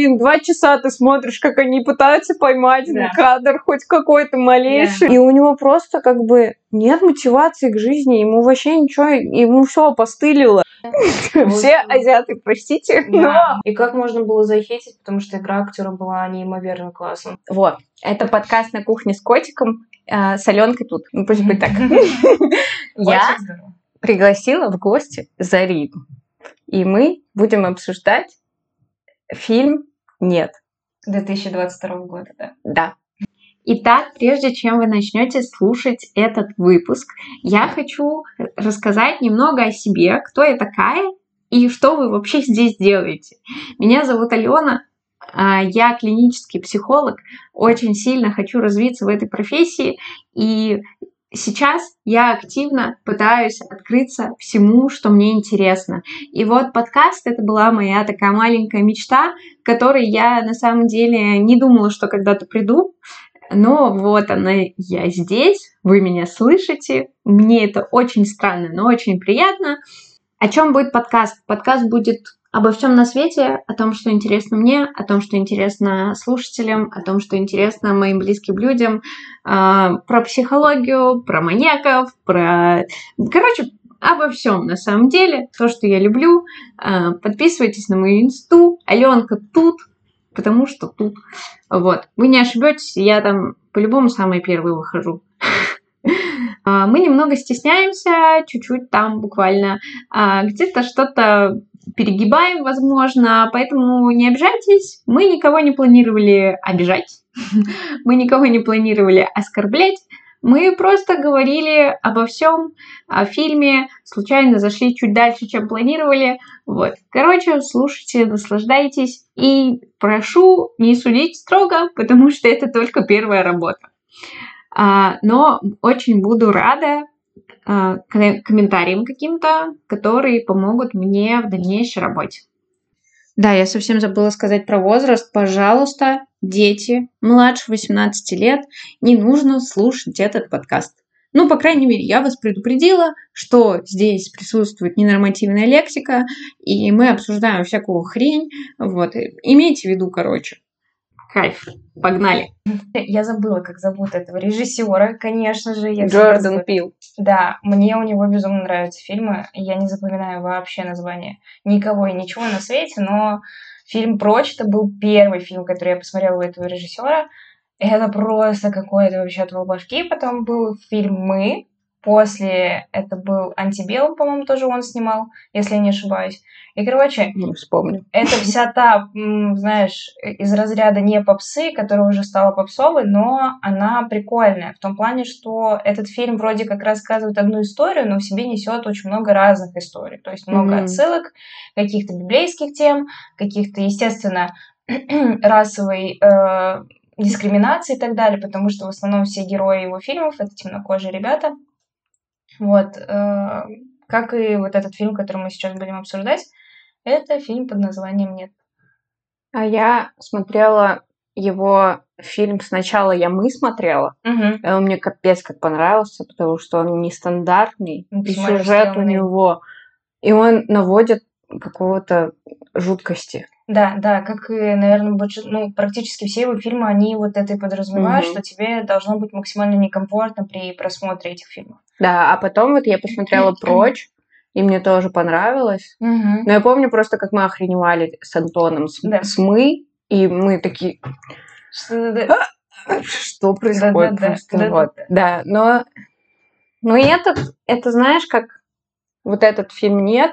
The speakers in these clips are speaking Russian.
блин, два часа ты смотришь, как они пытаются поймать Да. кадр хоть какой-то малейший. И у него просто как бы нет мотивации к жизни, ему вообще ничего, ему все опостылило. Все азиаты, простите, но... Да. И как можно было захейтить, потому что игра актера была неимоверно классная. Вот, это подкаст на кухне с котиком, э, с Аленкой тут, ну пусть будет так. Я пригласила в гости Зарину, и мы будем обсуждать фильм «Нет». 2022 года, да. Да. Итак, прежде чем вы начнете слушать этот выпуск, я хочу рассказать немного о себе, кто я такая и что вы вообще здесь делаете. Меня зовут Алена, а, я клинический психолог, очень сильно хочу развиться в этой профессии, и сейчас я активно пытаюсь открыться всему, что мне интересно. И вот подкаст это была моя такая маленькая мечта, которой я на самом деле не думала, что когда-то приду. Но вот она, я здесь, вы меня слышите. Мне это очень странно, но очень приятно. О чем будет подкаст? Подкаст будет обо всем на свете, о том, что интересно мне, о том, что интересно слушателям, о том, что интересно моим близким людям, а, про психологию, про маньяков, про... Короче, обо всем на самом деле, то, что я люблю. А, Подписывайтесь на мою инсту, Аленка тут, потому что тут. Вот. Вы не ошибетесь, я там по-любому самая первая выхожу. А, Мы немного стесняемся, чуть-чуть там буквально где-то что-то перегибаем, возможно, поэтому не обижайтесь. Мы никого не планировали обижать, мы никого не планировали оскорблять. Мы просто говорили обо всем, о фильме, случайно зашли чуть дальше, чем планировали. Вот. Короче, слушайте, наслаждайтесь. И прошу не судить строго, потому что это только первая работа. А, но очень буду рада комментариям каким-то, которые помогут мне в дальнейшей работе. Да, я совсем забыла сказать про возраст. Пожалуйста, дети младше 18 лет, не нужно слушать этот подкаст. Ну, по крайней мере, я вас предупредила, что здесь присутствует ненормативная лексика, и мы обсуждаем всякую хрень. Вот, имейте в виду, короче. Кайф. Погнали. Я забыла, как зовут этого режиссера, конечно же. Я Джордан забыла. Пил. Да, мне у него безумно нравятся фильмы. Я не запоминаю вообще название никого и ничего на свете, но фильм «Прочь» это был первый фильм, который я посмотрела у этого режиссера. Это просто какой-то вообще отвал башки. Потом был фильм «Мы». После это был «Антибел», по-моему, тоже он снимал, если я не ошибаюсь. И, короче, Не вспомню. это вся та, знаешь, из разряда не попсы, которая уже стала попсовой, но она прикольная. В том плане, что этот фильм вроде как рассказывает одну историю, но в себе несет очень много разных историй. То есть много Мгм. отсылок, каких-то библейских тем, каких-то, естественно, расовой э, дискриминации и так далее, потому что в основном все герои его фильмов это темнокожие ребята. Вот. э, как и вот этот фильм, который мы сейчас будем обсуждать, это фильм под названием «Нет». А я смотрела его фильм сначала я мы смотрела. И он мне капец как понравился, потому что он нестандартный. И Максимально сюжет у него. И он наводит какого-то жуткости. Да, да, как и, наверное, больше, ну, практически все его фильмы, они вот это и подразумевают, Мгм. что тебе должно быть максимально некомфортно при просмотре этих фильмов. Да, а потом вот я посмотрела «Прочь», и мне тоже понравилось. Мгм. Но я помню просто, как мы охреневали с Антоном, с, Да. с «Мы», и мы такие, Что- да, что происходит Да-да-да, просто, да-да-да. вот. Да, но, но и этот, это знаешь, как вот этот фильм «Нет»,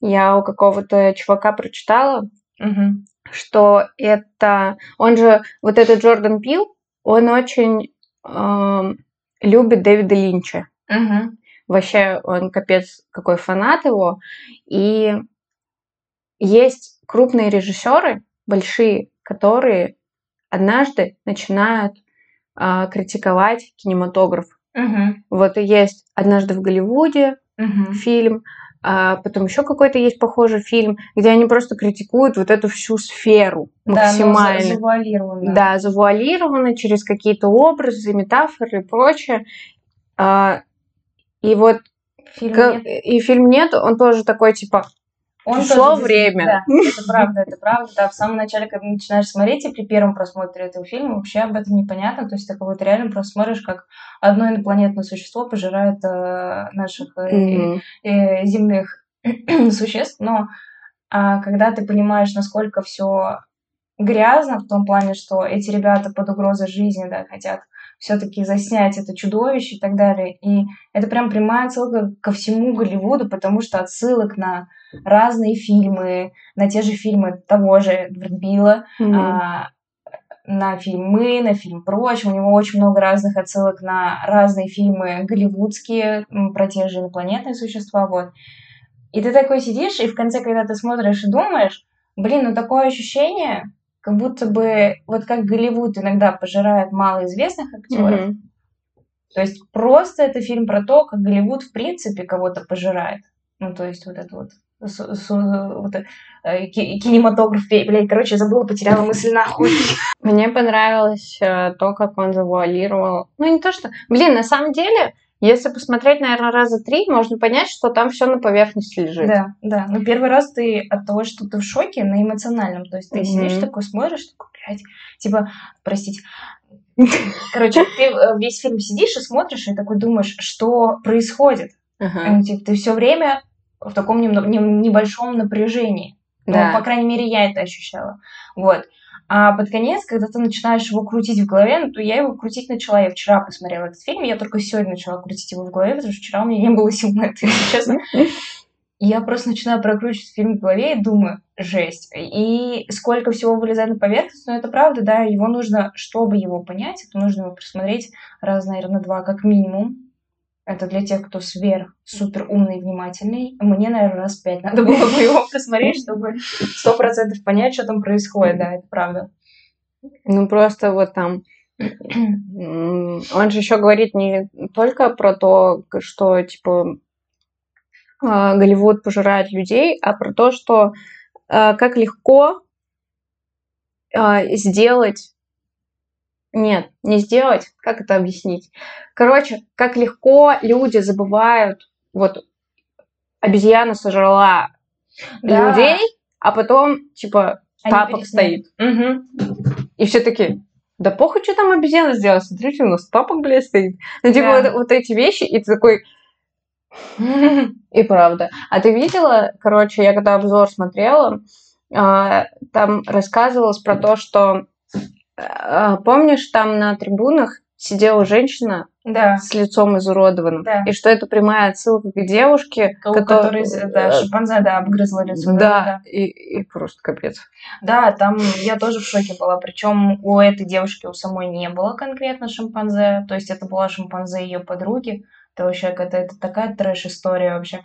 я у какого-то чувака прочитала, Мгм. что это... Он же, вот этот Джордан Пил, он очень эм, любит Дэвида Линча. Мгм. Вообще, он капец какой фанат его. И есть крупные режиссеры, большие, которые однажды начинают а, критиковать кинематограф. Мгм. Вот и есть «Однажды в Голливуде» Мгм. фильм, а потом еще какой-то есть похожий фильм, где они просто критикуют вот эту всю сферу Да, за- максимально. завуалированно. Да, завуалировано через какие-то образы, метафоры и прочее. А, и вот Фильм Ка- «Нет». И фильм нет, он тоже такой, типа, Он Шло тоже время. Да, это правда, это правда. Да, в самом начале, когда начинаешь смотреть, и при первом просмотре этого фильма вообще об этом непонятно. То есть ты какой-то реально просто смотришь, как одно инопланетное существо пожирает э, наших э, Мгм. э, земных существ. Но а, когда ты понимаешь, насколько все грязно в том плане, что эти ребята под угрозой жизни, да, хотят все-таки заснять это чудовище и так далее. И это прям прямая отсылка ко всему Голливуду, потому что отсылок на разные фильмы, на те же фильмы того же Билла, Мгм. а, на фильм «Мы», на фильм «Прочь». У него очень много разных отсылок на разные фильмы голливудские про те же инопланетные существа. Вот. И ты такой сидишь, и в конце, когда ты смотришь и думаешь, блин, ну такое ощущение, как будто бы вот как Голливуд иногда пожирает малоизвестных актеров. Мгм. То есть просто это фильм про то, как Голливуд в принципе кого-то пожирает. Ну, то есть вот это вот, су- су- вот, э, ки- кинематограф, блядь, короче, забыла, потеряла мысль нахуй. Мне понравилось э, то, как он завуалировал. Ну, не то, что... Блин, на самом деле, если посмотреть, наверное, раза три, можно понять, что там все на поверхности лежит. Да, да. Но первый раз ты от того, что ты в шоке, на эмоциональном. То есть ты Мгм. сидишь такой, смотришь, такой, блядь, типа, простите. Короче, ты э, весь фильм сидишь и смотришь, и такой думаешь, что происходит. Ага. Ну, типа, ты все время в таком небольшом напряжении. Ну, Да. по крайней мере, я это ощущала. Вот. А под конец, когда ты начинаешь его крутить в голове, ну, то я его крутить начала. Я вчера посмотрела этот фильм, я только сегодня начала крутить его в голове, потому что вчера у меня не было сил на это, если честно. И я просто начинаю прокручивать фильм в голове и думаю, жесть. И сколько всего вылезает на поверхность, но это правда, да, его нужно, чтобы его понять, это нужно его просмотреть раз, наверное, два как минимум. Это для тех, кто сверх, супер умный и внимательный. Мне, наверное, раз пять надо было бы его посмотреть, чтобы сто процентов понять, что там происходит, да, это правда. Ну, просто вот там... Он же еще говорит не только про то, что, типа, а, Голливуд пожирает людей, а про то, что а, как легко а, сделать... Нет, не сделать. Как это объяснить? Короче, как легко люди забывают... Вот обезьяна сожрала Да. людей, а потом, типа, Они тапок перестали. стоит. Мгм. И все таки да похуй, что там обезьяна сделала, смотрите, у нас тапок, блядь, стоит. Ну, типа, Да. вот, вот эти вещи, и ты такой, и правда. А ты видела, короче, я когда обзор смотрела, а, там рассказывалось про то, что, помнишь, там на трибунах сидела женщина Да. с лицом изуродованным, Да. и что это прямая отсылка к девушке, У кото- которой, да, э, шимпанзе, да, обгрызла лицо. да, И, и просто капец. Да, там я тоже в шоке была. Причем у этой девушки у самой не было конкретно шимпанзе. То есть это была шимпанзе ее подруги. Это вообще какая-то это такая трэш-история вообще.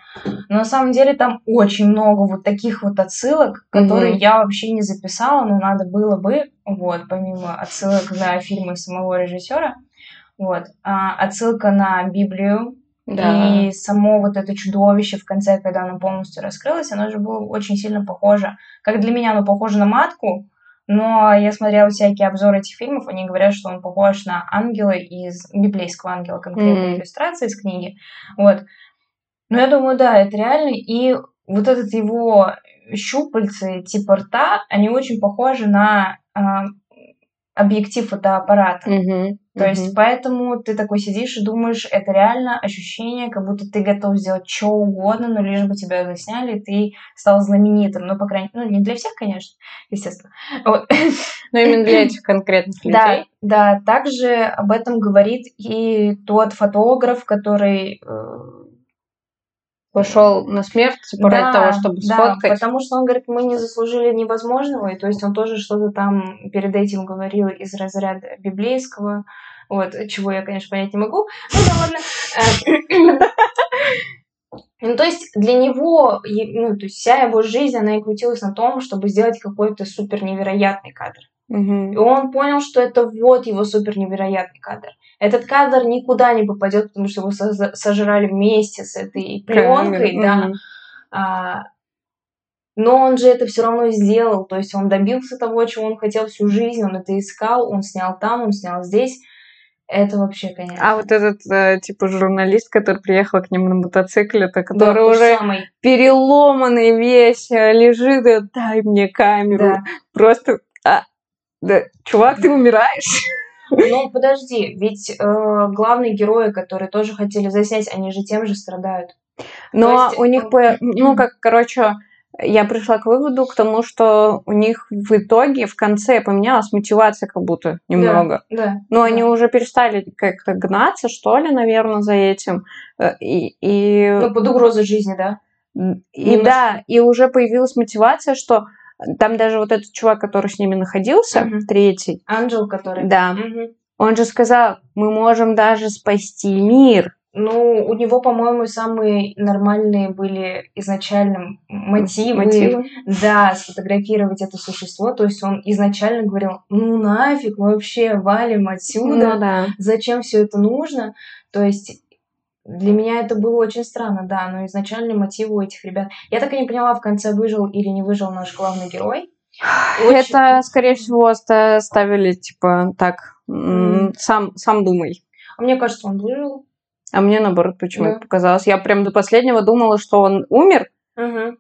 Но на самом деле там очень много вот таких вот отсылок, которые Мгм. я вообще не записала, но надо было бы, вот, помимо отсылок на фильмы самого режиссера, вот, а, отсылка на Библию, Да. и само вот это чудовище в конце, когда оно полностью раскрылось, оно же было очень сильно похоже. Как для меня оно похоже на матку, но я смотрела всякие обзоры этих фильмов, они говорят, что он похож на ангела из библейского ангела, конкретно Мгм. иллюстрации из книги. Вот. Но я думаю, да, это реально. И вот этот его щупальцы типа рта, они очень похожи на а, объектив фотоаппарата. Мгм. То есть, Мгм. поэтому ты такой сидишь и думаешь, это реально ощущение, как будто ты готов сделать что угодно, но лишь бы тебя засняли, и ты стал знаменитым. Ну, по крайней мере, ну, не для всех, конечно, естественно. Вот. Ну, именно для этих конкретных Да, людей. да, также об этом говорит и тот фотограф, который э, Пошел на смерть, типа, ради того, чтобы да, сфоткать. потому что он говорит, мы не заслужили невозможного, и то есть он тоже что-то там перед этим говорил из разряда библейского, вот, чего я, конечно, понять не могу. Ну да ладно. Э, Ну, то есть для него, ну, то есть вся его жизнь, она и крутилась на том, чтобы сделать какой-то супер невероятный кадр. Мгм. И он понял, что это вот его супер невероятный кадр. Этот кадр никуда не попадет, потому что его сожрали вместе с этой пленкой, да. Мгм. А, но он же это все равно сделал, то есть он добился того, чего он хотел всю жизнь, он это искал, он снял там, он снял здесь. Это вообще, конечно. А вот этот, э, типа, журналист, который приехал к нему на мотоцикле, то Да, который тот уже самый. переломанный весь, э, лежит, и дай мне камеру. Да. Просто, а, да, чувак, ты умираешь. Ну, подожди, ведь э, главные герои, которые тоже хотели заснять, они же тем же страдают. Но есть, у них, э, по- ну, как, короче, я пришла к выводу к тому, что у них в итоге в конце поменялась мотивация как будто немного. Да. Но они да. уже перестали как-то гнаться, что ли, наверное, за этим. Э, И, и, Ну, под угрозой жизни, да. и немножко. да, и уже появилась мотивация, что там даже вот этот чувак, который с ними находился, Мгм. третий, Ангел, который... да, Мгм. он же сказал, мы можем даже спасти мир. Ну, у него, по-моему, самые нормальные были изначально мотивы, Мотивы. да, сфотографировать это существо. То есть он изначально говорил, ну нафиг, мы вообще валим отсюда, Ну да. зачем все это нужно? То есть для меня это было очень странно, да, но изначально мотивы у этих ребят. Я так и не поняла, в конце выжил или не выжил наш главный герой. Очень- Это, скорее всего, ста- ставили, типа, так, Мгм. сам, сам думай. А Мне кажется, он выжил. А мне, наоборот, почему-то Да. показалось. Я прям до последнего думала, что он умер, Мгм.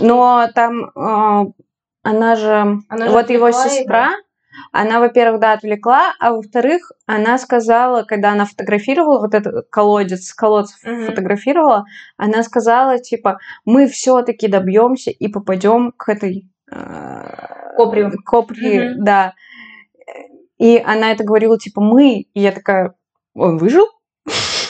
но там а, она же... Она же вот его сестра, она, во-первых, да, отвлекла, а во-вторых, она сказала, когда она фотографировала вот этот колодец, колодец Мгм. фотографировала, она сказала, типа, мы все-таки добьемся и попадем к этой... э, Коприю. Копри, Мгм. да. И она это говорила, типа, мы. И я такая, он выжил?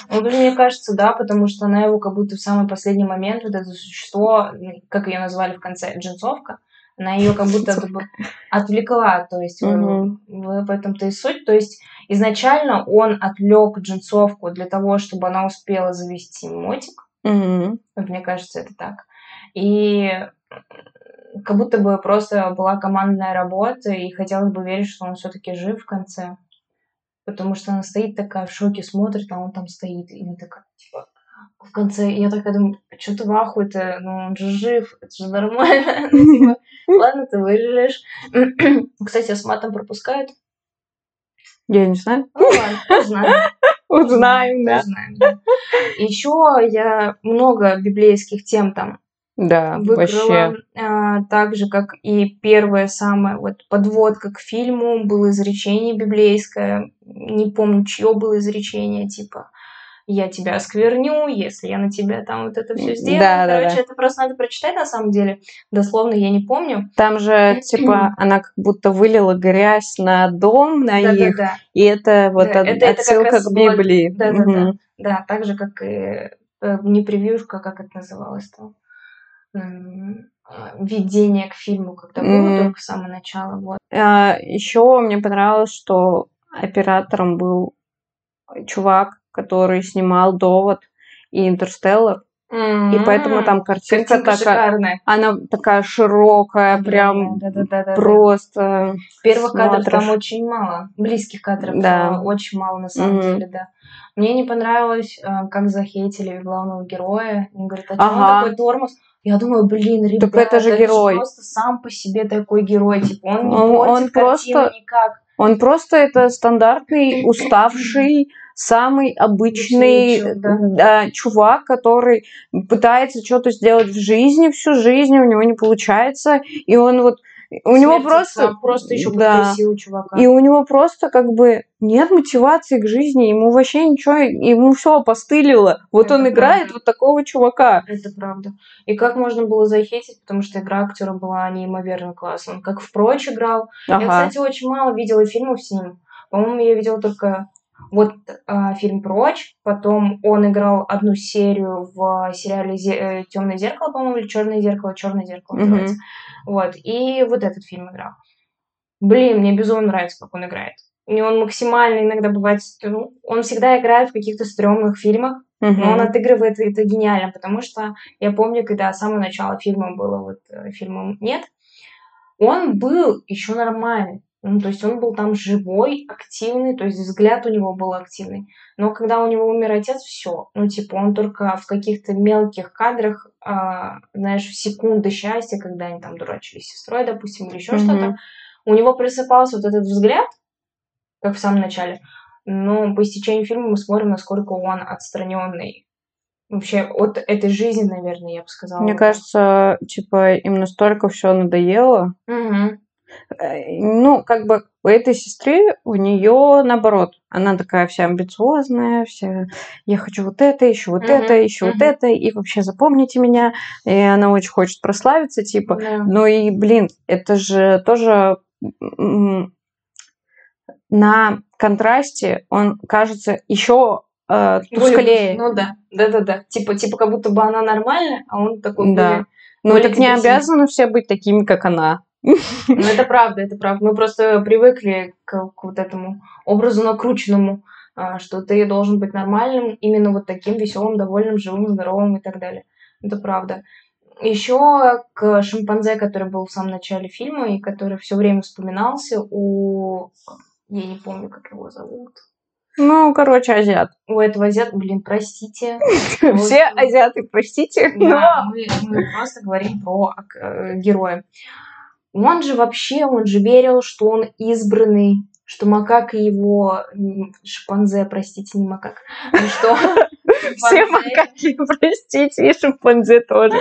Ну, мне кажется, да, потому что она его как будто в самый последний момент, вот это существо, ну, как ее назвали в конце, джинсовка, она ее как будто бы отвлекла, то есть Мгм. в, этом-то и суть. То есть изначально он отвлек джинсовку для того, чтобы она успела завести мотик. Вот мне кажется, это так. И как будто бы просто была командная работа, и хотелось бы верить, что он все-таки жив в конце. Потому что она стоит такая в шоке, смотрит, а он там стоит. И она такая, типа, в конце, я такая думаю, что ты в ахуе-то? Ну, он же жив, это же нормально. Ну, типа, Ладно, ты выживешь. Кстати, а с матом пропускают? Я не знаю. Ну ладно, узнаем. Узнаем, да. Узнаем, да. Еще я много библейских тем там Да, выкрыла, вообще. а, так же, как и первая самая вот подводка к фильму, было изречение библейское, не помню, чье было изречение, типа я тебя оскверню, если я на тебя там вот это все сделаю. Да, да, Короче, да. это просто надо прочитать на самом деле. Дословно я не помню. Там же, типа, она как будто вылила грязь на дом, на их, Да-да-да. и это вот Да, от- это- это отсылка раз к Библии. Да-да-да. Мгм. Да, так же, как и э, не превьюшка, как это называлось там. М, а, Введение к фильму, когда было Мгм. только с самого начала. Вот. еще мне понравилось, что оператором был чувак, который снимал «Довод» и «Интерстеллар», и поэтому там картинка, Картинка такая, шикарная. она такая широкая, прям Да, да, да, да, просто. Первых кадров там смотришь. очень мало. Близких кадров Да. э, очень мало, на самом Мгм. деле, да. Мне не понравилось, э, как захейтили главного героя. Они говорят, а Ага. он такой тормоз? Я думаю, блин, ребята, это же герой. просто сам по себе такой герой. Типа, он не Он- портит он просто- картину никак. Он просто это стандартный, уставший, самый обычный да, чувак, который пытается что-то сделать в жизни всю жизнь, у него не получается, и он вот у него просто просто еще да. подкосил чувака. И у него просто как бы нет мотивации к жизни, ему вообще ничего, ему все опостылило. Вот Это он играет правда. вот такого чувака. Это правда. И как можно было захейтить, потому что игра актера была неимоверно классная. Он как в прочь играл, Я, Ага. кстати, очень мало видела фильмов с ним. По-моему, я видела только вот а, фильм «Прочь», потом он играл одну серию в сериале «Темное зеркало», по-моему, или «Черное зеркало», «Черное зеркало» Мгм. называется. Вот, и вот этот фильм играл. Блин, мне безумно нравится, как он играет. И он максимально иногда бывает... ну, Он всегда играет в каких-то стрёмных фильмах, Мгм. но он отыгрывает это гениально, потому что я помню, когда с самого начала фильма было, вот э, фильма «Нет», он был еще нормальный. Ну, то есть он был там живой, активный, то есть взгляд у него был активный. Но когда у него умер отец, все. Ну, типа, он только в каких-то мелких кадрах, а, знаешь, в секунды счастья, когда они там дурачились с сестрой, допустим, или еще Мгм. что-то, у него просыпался вот этот взгляд, как в самом начале, но по истечению фильма мы смотрим, насколько он отстраненный вообще от этой жизни, наверное, я бы сказала. Мне кажется, типа, им настолько все надоело. Угу. Ну, как бы у этой сестры, у нее наоборот, она такая вся амбициозная, вся, я хочу вот это, еще вот uh-huh, это, еще uh-huh. вот это, и вообще запомните меня, и она очень хочет прославиться, типа, yeah. ну и, блин, это же тоже на контрасте он кажется еще э, тусклее. Ну да, да, да, да. Типа, типа как будто бы она нормальная, а он такой. Да. Более, ну так не обязаны все быть такими, как она. Ну это правда, это правда. Мы просто привыкли к, к вот этому образу накрученному, а, что ты должен быть нормальным, именно вот таким веселым, довольным, живым, здоровым и так далее. Это правда. Еще к шимпанзе, который был в самом начале фильма и который все время вспоминался у... Я не помню, как его зовут. Ну, короче, азиат. У этого азиата, блин, простите. Все азиаты, простите. Да, мы просто говорим про э, героя. Он же вообще, он же верил, что он избранный, что макака его... Шимпанзе, простите, не макак. Ну что... Все макаки, простите, и шимпанзе тоже.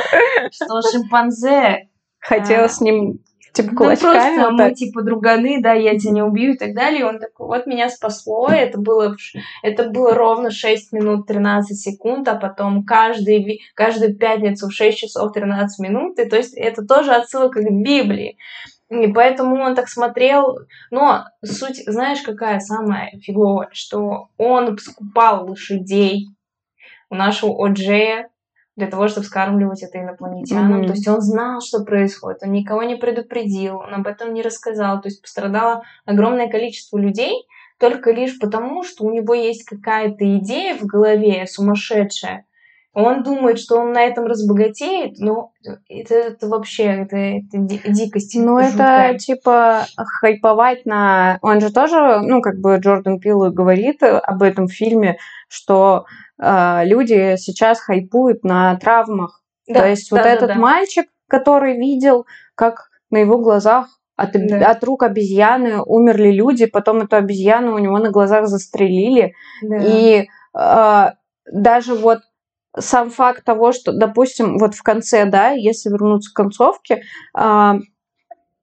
Что шимпанзе... Хотел с ним типа кулачками. Ну, просто вот мы типа друганы, да, я тебя не убью и так далее. И он такой, вот меня спасло, это было, это было ровно 6 минут 13 секунд, а потом каждый, каждую пятницу в 6 часов 13 минут. И то есть это тоже отсылка к Библии. И поэтому он так смотрел. Но суть, знаешь, какая самая фиговая, что он скупал лошадей у нашего Оджея, для того, чтобы скармливать это инопланетянам. Mm-hmm. То есть он знал, что происходит, он никого не предупредил, он об этом не рассказал. То есть пострадало огромное количество людей только лишь потому, что у него есть какая-то идея в голове сумасшедшая. Он думает, что он на этом разбогатеет, но это, это вообще это, это дикость. Ну, это типа хайповать на... Он же тоже, ну, как бы Джордан Пилл говорит об этом фильме, что люди сейчас хайпуют на травмах. Да, То есть да, вот да, этот да. мальчик, который видел, как на его глазах от, да. от рук обезьяны умерли люди, потом эту обезьяну у него на глазах застрелили. Да. И э, даже вот сам факт того, что, допустим, вот в конце, да, если вернуться к концовке, э,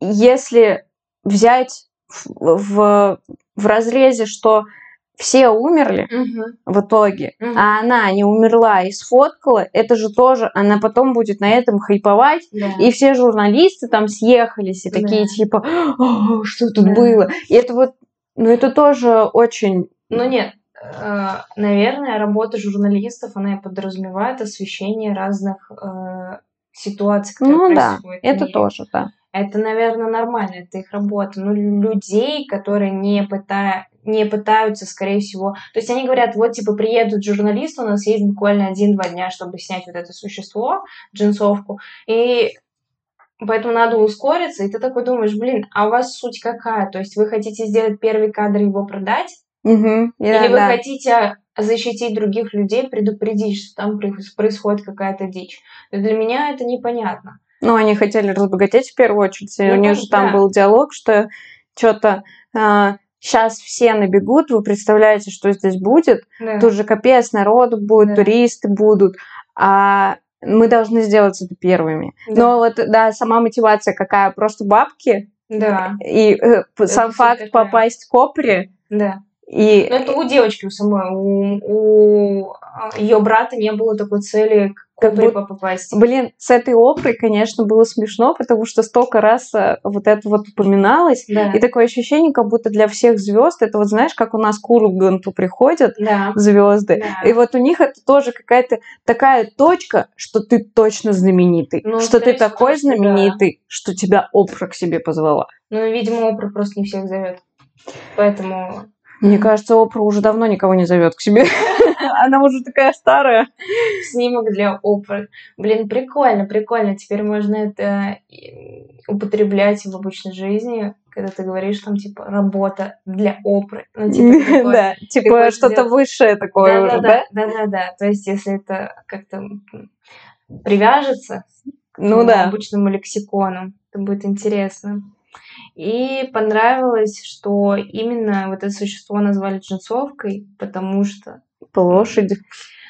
если взять в, в, в разрезе, что все умерли угу. в итоге, угу. а она не умерла и сфоткала, это же тоже, она потом будет на этом хайповать, да. и все журналисты там съехались и такие да. типа, что тут да. было, и это вот, ну это тоже очень... Ну нет, э, наверное, работа журналистов, она и подразумевает освещение разных э, ситуаций, которые ну, происходят. да, это тоже, да. Это, наверное, нормально, это их работа. Но людей, которые не, пытая, не пытаются, скорее всего... То есть они говорят, вот, типа, приедут журналисты, у нас есть буквально один-два дня, чтобы снять вот это существо, джинсовку, и поэтому надо ускориться, и ты такой думаешь, блин, а у вас суть какая? То есть вы хотите сделать первый кадр и его продать? Угу, да, Или вы да. хотите защитить других людей, предупредить, что там происходит какая-то дичь? Для меня это непонятно. Ну, они хотели разбогатеть в первую очередь. Ну, у них же там был диалог, что что-то а, сейчас все набегут, вы представляете, что здесь будет. Да. Тут же капец, народ будет, да. туристы будут. А мы должны сделать это первыми. Да. Но вот, да, сама мотивация какая, просто бабки. Да. И э, сам факт такая. попасть к опре. Да. И... Ну, это у девочки у самой. У, у а, ее брата не было такой цели к опре попасть. Блин, с этой опрой, конечно, было смешно, потому что столько раз э, вот это вот упоминалось. Да. И такое ощущение, как будто для всех звезд, это вот знаешь, как у нас к Урганту приходят да. звезды. Да. И вот у них это тоже какая-то такая точка, что ты точно знаменитый. Ну, что ты такой знаменитый, да. что тебя опра к себе позвала. Ну, видимо, опра просто не всех зовет. Поэтому мне кажется, Опра уже давно никого не зовет к себе. Она уже такая старая. Снимок для Опры. Блин, прикольно, прикольно. Теперь можно это употреблять в обычной жизни, когда ты говоришь там, типа, работа для Опры. Ну, типа, да, типа что-то высшее такое уже, да? Да-да-да. То есть, если это как-то привяжется ну, к обычному лексикону, это будет интересно. И понравилось, что именно вот это существо назвали джинсовкой, потому что... По лошади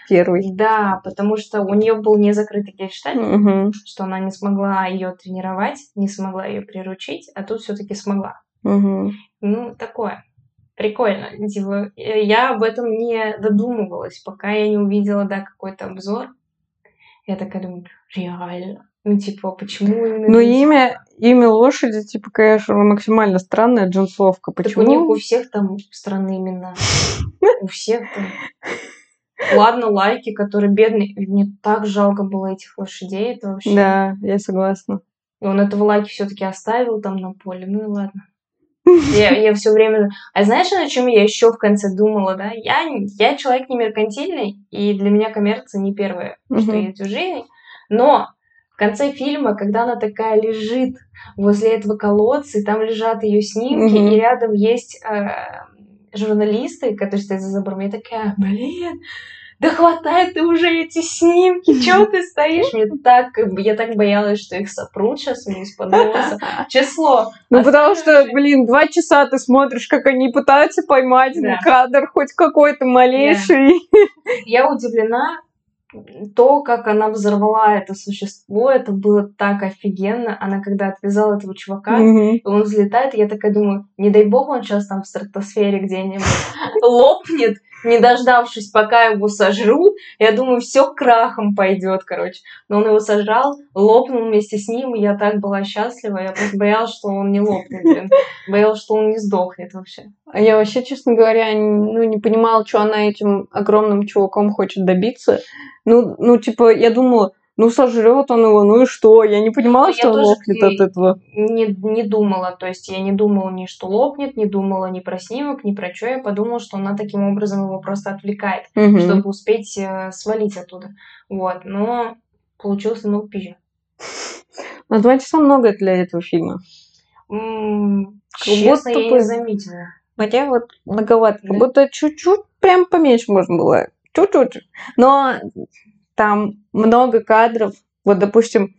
первый. Да, потому что у нее был незакрытый гештальт, Мгм. что она не смогла ее тренировать, не смогла ее приручить, а тут все-таки смогла. Мгм. Ну, такое. Прикольно. Типа, я об этом не додумывалась, пока я не увидела, да, какой-то обзор. Я такая думаю, реально. Ну, типа, почему именно... Ну, имя, имя лошади, типа, конечно, максимально странная джинсовка. Так у них у Почему? всех там странные имена. У всех там. Ладно, лайки, которые бедные. Мне так жалко было этих лошадей. Это вообще... Да, я согласна. И он этого лайки все-таки оставил там на поле. Ну и ладно. Я, я все время... А знаешь, о чем я еще в конце думала, да? Я, я человек не меркантильный, и для меня коммерция не первое, что есть в жизни. Но конце фильма, когда она такая лежит возле этого колодца, и там лежат ее снимки, Мгм. и рядом есть э, журналисты, которые стоят за забором, я такая, блин, да хватай ты уже эти снимки, чего ты стоишь? Мне так, я так боялась, что их сопрут сейчас мне из-под носа. Число. Ну, А потому что, блин, два часа ты смотришь, как они пытаются поймать Да. кадр хоть какой-то малейший. Я удивлена, то, как она взорвала это существо, это было так офигенно. Она когда отвязала этого чувака, и он взлетает, и я такая думаю, не дай бог он сейчас там в стратосфере где-нибудь лопнет, не дождавшись, пока его сожрут. Я думаю, все крахом пойдет, короче. Но он его сожрал, лопнул вместе с ним, и я так была счастлива. Я просто боялась, что он не лопнет, блин. Боялась, что он не сдохнет вообще. А я вообще, честно говоря, ну, не понимала, что она этим огромным чуваком хочет добиться. Ну, ну, типа, я думала, ну, сожрет он его, ну и что? Я не понимала, Ну, что он лопнет от этого. не, не думала, то есть я не думала ни что лопнет, не думала ни про снимок, ни про что, я подумала, что она таким образом его просто отвлекает, Мгм. чтобы успеть э, свалить оттуда. Вот, но получилось много пизжа. На два часа много для этого фильма. Как Честно, я не заметила. Хотя вот многовато. Как Да? будто чуть-чуть прям поменьше можно было. Чуть-чуть. Но там много кадров. Вот, допустим,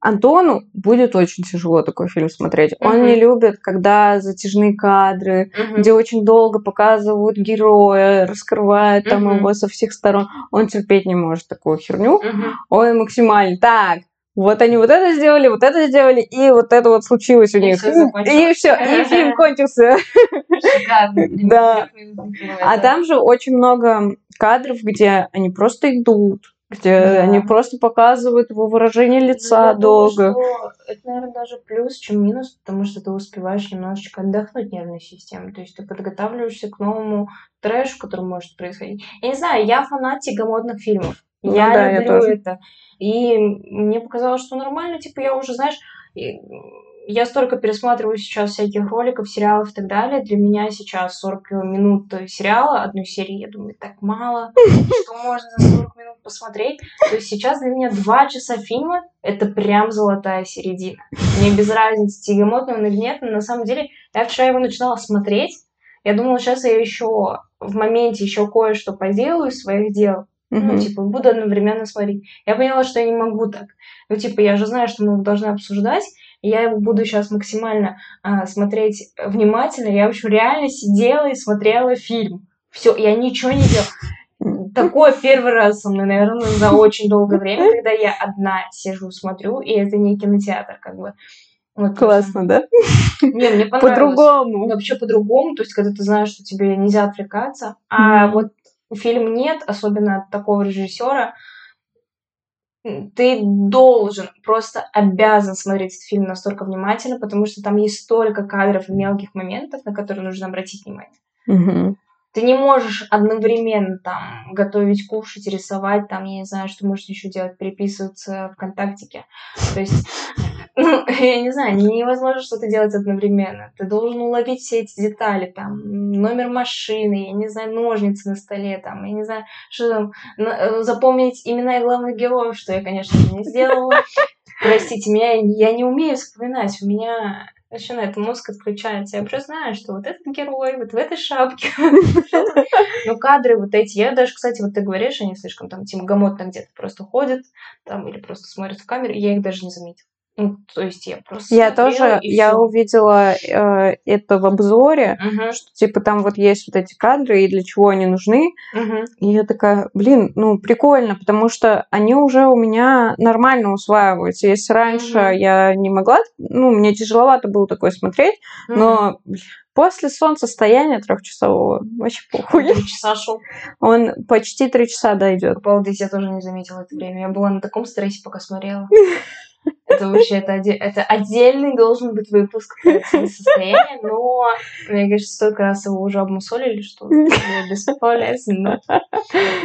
Антону будет очень тяжело такой фильм смотреть. Он Мгм. не любит, когда затяжные кадры, Мгм. где очень долго показывают героя, раскрывают там Мгм. его со всех сторон. Он терпеть не может такую херню. Мгм. Ой, максимально. Так, вот они вот это сделали, вот это сделали, и вот это вот случилось у И них. закончилось. И все, и фильм кончился. Да. А там же очень много кадров, где они просто идут, где Да. они просто показывают его выражение Ну, лица думаю, долго. что это, наверное, даже плюс, чем минус, потому что ты успеваешь немножечко отдохнуть нервной системе. То есть ты подготавливаешься к новому трэшу, который может происходить. Я не знаю, я фанат тягомотных фильмов. Ну я да, я люблю тоже. это. И мне показалось, что нормально, типа, я уже, знаешь, я столько пересматриваю сейчас всяких роликов, сериалов и так далее. Для меня сейчас 40 минут сериала, одной серии, я думаю, так мало. Что можно за 40 минут посмотреть? То есть сейчас для меня 2 часа фильма — это прям золотая середина. Мне без разницы, тягомотный он или нет, но на самом деле я вчера его начинала смотреть, я думала, сейчас я еще в моменте еще кое-что поделаю из своих дел, ну, Мгм. типа, буду одновременно смотреть. Я поняла, что я не могу так. Ну, типа, я же знаю, что мы его должны обсуждать, и я его буду сейчас максимально а, смотреть внимательно. Я, в общем, реально сидела и смотрела фильм. Все, я ничего не делала. Такое первый раз со мной, наверное, за очень долгое время, когда я одна сижу, смотрю, и это не кинотеатр, как бы. Вот, Классно, да? Не, мне понравилось. По-другому. Вообще по-другому, то есть, когда ты знаешь, что тебе нельзя отвлекаться, а Мгм. вот фильм нет, особенно от такого режиссера, ты должен, просто обязан смотреть этот фильм настолько внимательно, потому что там есть столько кадров и мелких моментов, на которые нужно обратить внимание. Мгм. Ты не можешь одновременно там готовить, кушать, рисовать, там, я не знаю, что можешь еще делать, переписываться ВКонтактике. То есть, ну, я не знаю, невозможно что-то делать одновременно. Ты должен уловить все эти детали, там, номер машины, я не знаю, ножницы на столе, там, я не знаю, что там, э, запомнить имена главных героев, что я, конечно не сделала. Простите меня, я не умею вспоминать, у меня начинает мозг отключается. Я просто знаю, что вот этот герой, вот в этой шапке. Ну, кадры вот эти. Я даже, кстати, вот ты говоришь, они слишком там тягомотно где-то просто ходят, там, или просто смотрят в камеру, я их даже не заметила. Ну, то есть я просто Я тоже, я всё. увидела э, это в обзоре, Мгм, что типа там вот есть вот эти кадры и для чего они нужны. мгм. И я такая, блин, ну прикольно, потому что они уже у меня нормально усваиваются. Если раньше Мгм. я не могла, ну мне тяжеловато было такое смотреть, Мгм. но после солнцестояния трехчасового вообще похуй. Три часа шел. Он почти три часа дойдет. Обалдеть, я тоже не заметила это время. Я была на таком стрессе, пока смотрела. Это вообще, это, оде- это отдельный должен быть выпуск про состояние, но мне кажется, столько раз его уже обмусолили, что бесполезно.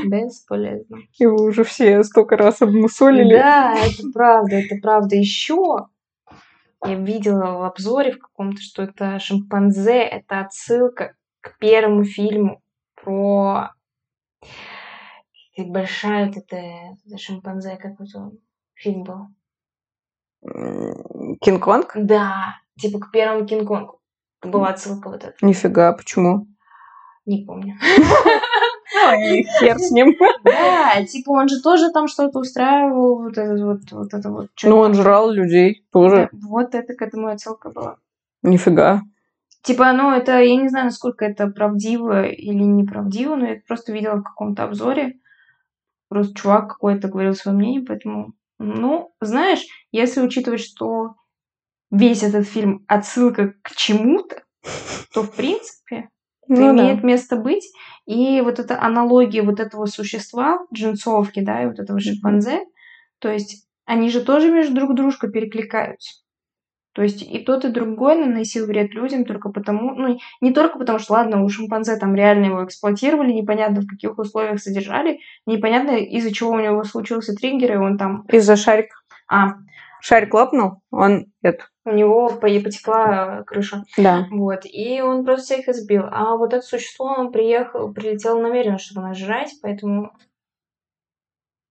Бесполезно. Его уже все столько раз обмусолили. Да, это правда, это правда. Еще я видела в обзоре в каком-то, что это шимпанзе, это отсылка к первому фильму про большая вот эта, эта шимпанзе, какой-то фильм был. Кинг-Конг? Да, типа к первому Кинг-Конгу. Была отсылка вот эта. Нифига, почему? Не помню. Хер с ним. Да, типа он же тоже там что-то устраивал, вот это вот, вот это вот. Ну, он жрал людей тоже. Вот это к этому отсылка была. Нифига. Типа, ну, это, я не знаю, насколько это правдиво или неправдиво, но я это просто видела в каком-то обзоре. Просто чувак какой-то говорил свое мнение, поэтому, ну, знаешь, если учитывать, что весь этот фильм отсылка к чему-то, то, в принципе, это Ну да. имеет место быть. И вот эта аналогия вот этого существа, джинсовки, да, и вот этого шимпанзе, то есть они же тоже между друг дружкой перекликаются. То есть и тот, и другой наносил вред людям только потому, ну, не только потому, что, ладно, у шимпанзе там реально его эксплуатировали, непонятно в каких условиях содержали, непонятно из-за чего у него случился триггер, и он там, Из-за шарика. а, Шарик лопнул, он это. у него по- потекла крыша. Да. Вот, и он просто всех избил. А вот это существо, он приехал, прилетел намеренно, чтобы нас жрать, поэтому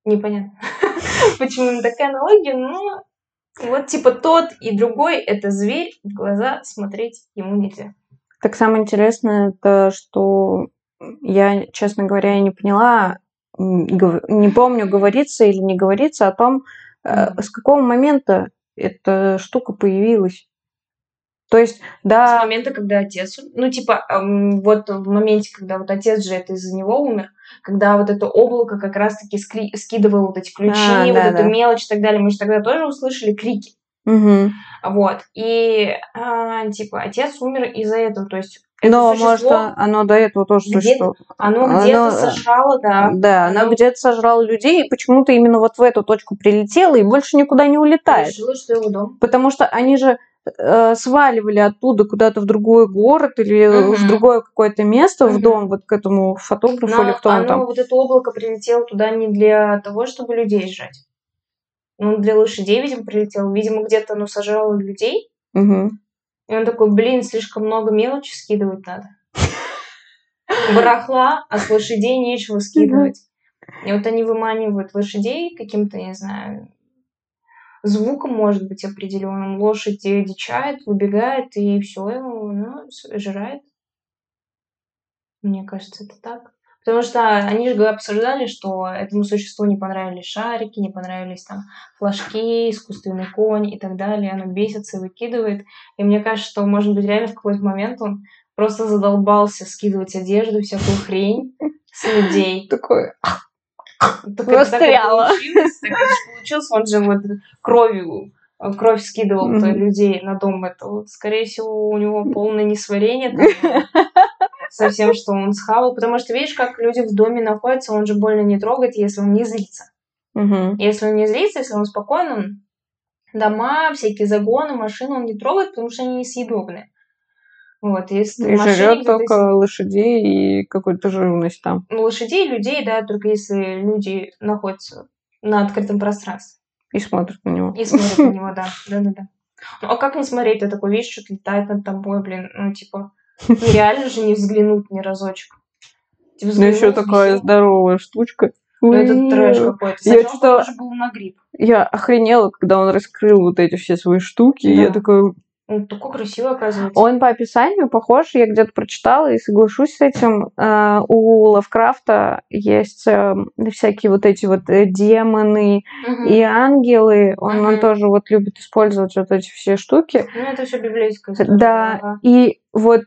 непонятно, почему такая аналогия, но вот типа тот и другой — это зверь, в глаза смотреть ему нельзя. Так самое интересное, это что я, честно говоря, не поняла, не помню, говорится или не говорится о том, Мгм. с какого момента эта штука появилась. То есть, С да, момента, когда отец, ну типа эм, вот в моменте, когда вот отец же это из-за него умер, когда вот это облако как раз-таки скидывало вот эти ключи, А, вот да, эту да. мелочь и так далее, мы же тогда тоже услышали крики. мгм. Вот. И а, типа отец умер из-за этого. То есть это но может существо, оно до этого тоже где-то существовало. оно оно, где-то э, сожрало, да. Да, она Оно где-то сожрала людей и почему-то именно вот в эту точку прилетела и больше никуда не улетает. решила, что его дом. Потому что они же э, сваливали оттуда куда-то в другой город или э, в другое какое-то место, в Мгм. дом, вот к этому фотографу Но или кто он там. вот это облако прилетело туда не для того, чтобы людей сжать. Он для лошадей, видимо, прилетел. Видимо, где-то оно сожрало людей. Мгм. И он такой, блин, слишком много мелочи скидывать надо. Барахла, а с лошадей нечего скидывать. И вот они выманивают лошадей каким-то, не знаю, звуком, может быть, определенным. Лошадь дичает, выбегает, и все, с- жрает. Мне кажется, это так. Потому что они же обсуждали, что этому существу не понравились шарики, не понравились там флажки, искусственный конь и так далее. Оно бесится, выкидывает. И мне кажется, что, может быть, реально в какой-то момент он просто задолбался скидывать одежду, всякую хрень с людей. Такой. И Застряла. получилось, так получилось, он же вот кровью, э, кровь скидывал Мгм. людей на дом. Это вот, скорее всего, у него полное несварение со всем, что он схавал. Потому что видишь, как люди в доме находятся, он же больно не трогает, если он не злится. Мгм. Если он не злится, если он спокоен, он дома, всякие загоны, машины он не трогает, потому что они несъедобные. Вот, если И жрет только лошадей и какую-то живность там. ну, лошадей, людей, да, только если люди находятся на открытом пространстве И смотрит на него. и смотрят на него, да, да, да, да. Ну, а как не смотреть, ты такой видишь, что-то летает над тобой, блин, ну, типа, реально же не взглянуть ни разочек. Типа, Ну еще такая здоровая штучка. Ну, это трэш какой-то. Я Сначала читала- похоже был на гриб. Я охренела, когда он раскрыл вот эти все свои штуки. и Я Да. такая, Он такой красивый, оказывается. Он по описанию похож, я где-то прочитала и соглашусь с этим. Э, У Лавкрафта есть э, всякие вот эти вот э, демоны Мгм. и ангелы. Он, он Мгм. тоже вот любит использовать вот эти все штуки. Ну, это все библейская история. Да, ага. и вот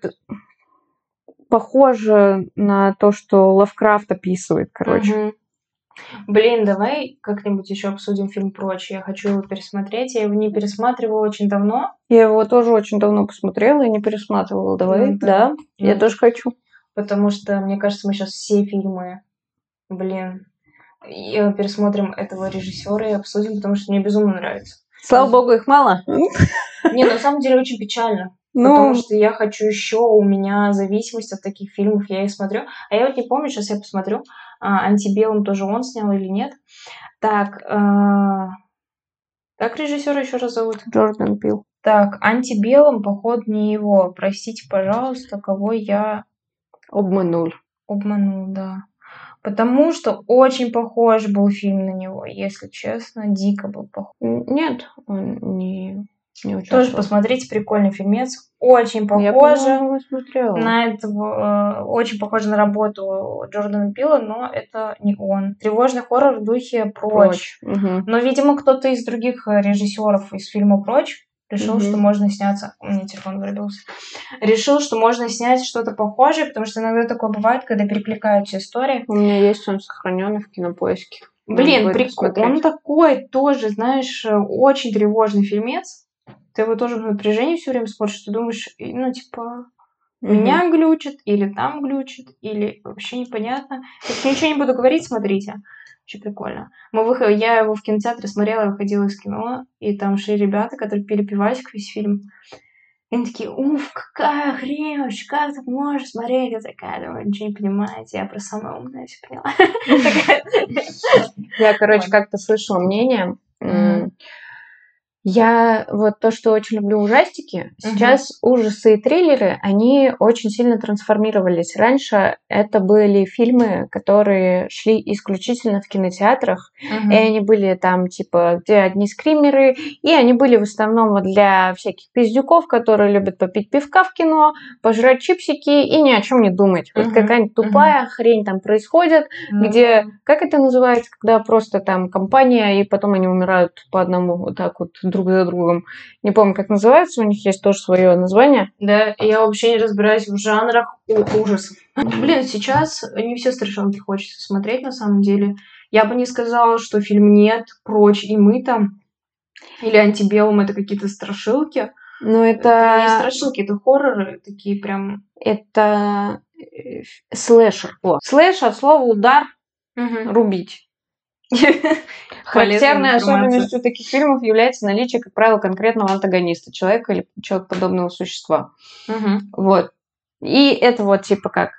похоже на то, что Лавкрафт описывает, короче. Мгм. Блин, давай как-нибудь еще обсудим фильм «Прочь». Я хочу его пересмотреть. Я его не пересматривала очень давно. Я его тоже очень давно посмотрела и не пересматривала. Давай, Ну, да, да. я Ну, тоже хочу. Потому что, мне кажется, мы сейчас все фильмы, блин, пересмотрим этого режиссера и обсудим, потому что мне безумно нравится. Слава богу, их мало. Не, на самом деле очень печально. Ну, Потому что я хочу еще, у меня зависимость от таких фильмов, я их смотрю. А я вот не помню, сейчас я посмотрю, а, «Антибелым» тоже он снял или нет. Так, а, как режиссера еще раз зовут? Джордан Пил. Так, «Антибелым», походу, не его. Простите, пожалуйста, кого я Обманул. обманул, да. Потому что очень похож был фильм на него, если честно, дико был похож. Нет, он не, не Тоже посмотрите, прикольный фильмец. Очень Я, похоже. смотрела. на этого, э, очень похоже на работу Джордана Пила, но это не он. Тревожный хоррор в духе «Прочь». Мгм. Но, видимо, кто-то из других э, режиссеров из фильма «Прочь» решил, Мгм. что можно сняться... У меня телефон вырубился. Решил, что можно снять что-то похожее, потому что иногда такое бывает, когда перекликаются истории. У меня есть он сохраненный в кинопоиске. Блин, прикольно. Он такой тоже, знаешь, э, очень тревожный фильмец. Ты его тоже в напряжении все время смотришь, ты думаешь, ну, типа, меня глючит, или там глючит, или вообще непонятно. Что ничего не буду говорить, смотрите. Очень прикольно. Мы выход... Я его в кинотеатре смотрела, я выходила из кино, и там шли ребята, которые пели пивасик весь фильм. И они такие, уф, какая хрень как так можно смотреть? Я такая, думаю, ничего не понимаете, я про самое умное все поняла. Я, короче, Вот. как-то слышала мнение. Я вот то, что очень люблю ужастики, сейчас ужасы и триллеры, они очень сильно трансформировались. Раньше это были фильмы, которые шли исключительно в кинотеатрах, Мгм. и они были там, типа, где одни скримеры, и они были в основном вот для всяких пиздюков, которые любят попить пивка в кино, пожрать чипсики и ни о чем не думать. Вот Мгм, какая-нибудь тупая хрень там происходит, Ну, где, как это называется, когда просто там компания, и потом они умирают по одному вот так вот друг за другом. Не помню, как называется, у них есть тоже свое название. Да, я вообще не разбираюсь в жанрах ужасов. Блин, сейчас не все страшилки хочется смотреть, на самом деле. Я бы не сказала, что фильм «Нет», «Прочь» и «Мы» там, или «Антибелум» — это какие-то страшилки. Ну, Это не это, страшилки, это хорроры такие прям... это э, слэшер. Вот. Слэш от слова удар, рубить. Характерной особенностью таких фильмов является наличие, как правило, конкретного антагониста, человека или человекоподобного существа. Вот. И это вот типа как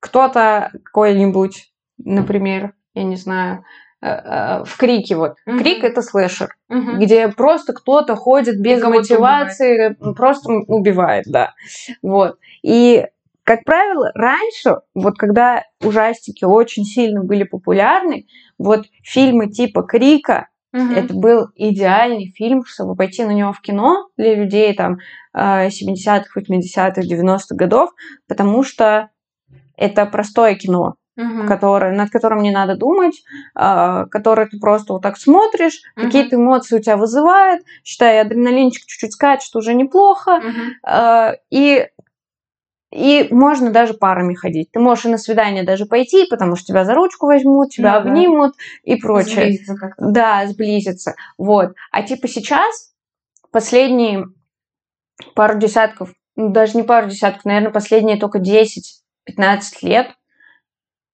кто-то какой-нибудь, например, я не знаю, э, э, в крике вот. Мгм. Крик это слэшер, Мгм. где просто кто-то ходит без мотивации, просто убивает, да. Вот. И как правило, раньше, вот когда ужастики очень сильно были популярны, вот фильмы типа Крика, Мгм. это был идеальный фильм, чтобы пойти на него в кино для людей там э, 70-х, 80-х, 90-х годов, потому что это простое кино, Мгм. которое, над которым не надо думать, э, которое ты просто вот так смотришь, Мгм. какие-то эмоции у тебя вызывает, считай, адреналинчик чуть-чуть скачет, уже неплохо, э, и и можно даже парами ходить. Ты можешь и на свидание даже пойти, потому что тебя за ручку возьмут, тебя Ну да. обнимут и прочее. Сблизиться как-то. Да, сблизиться. Вот. А типа сейчас, последние пару десятков, ну, даже не пару десятков, наверное, последние только 10-15 лет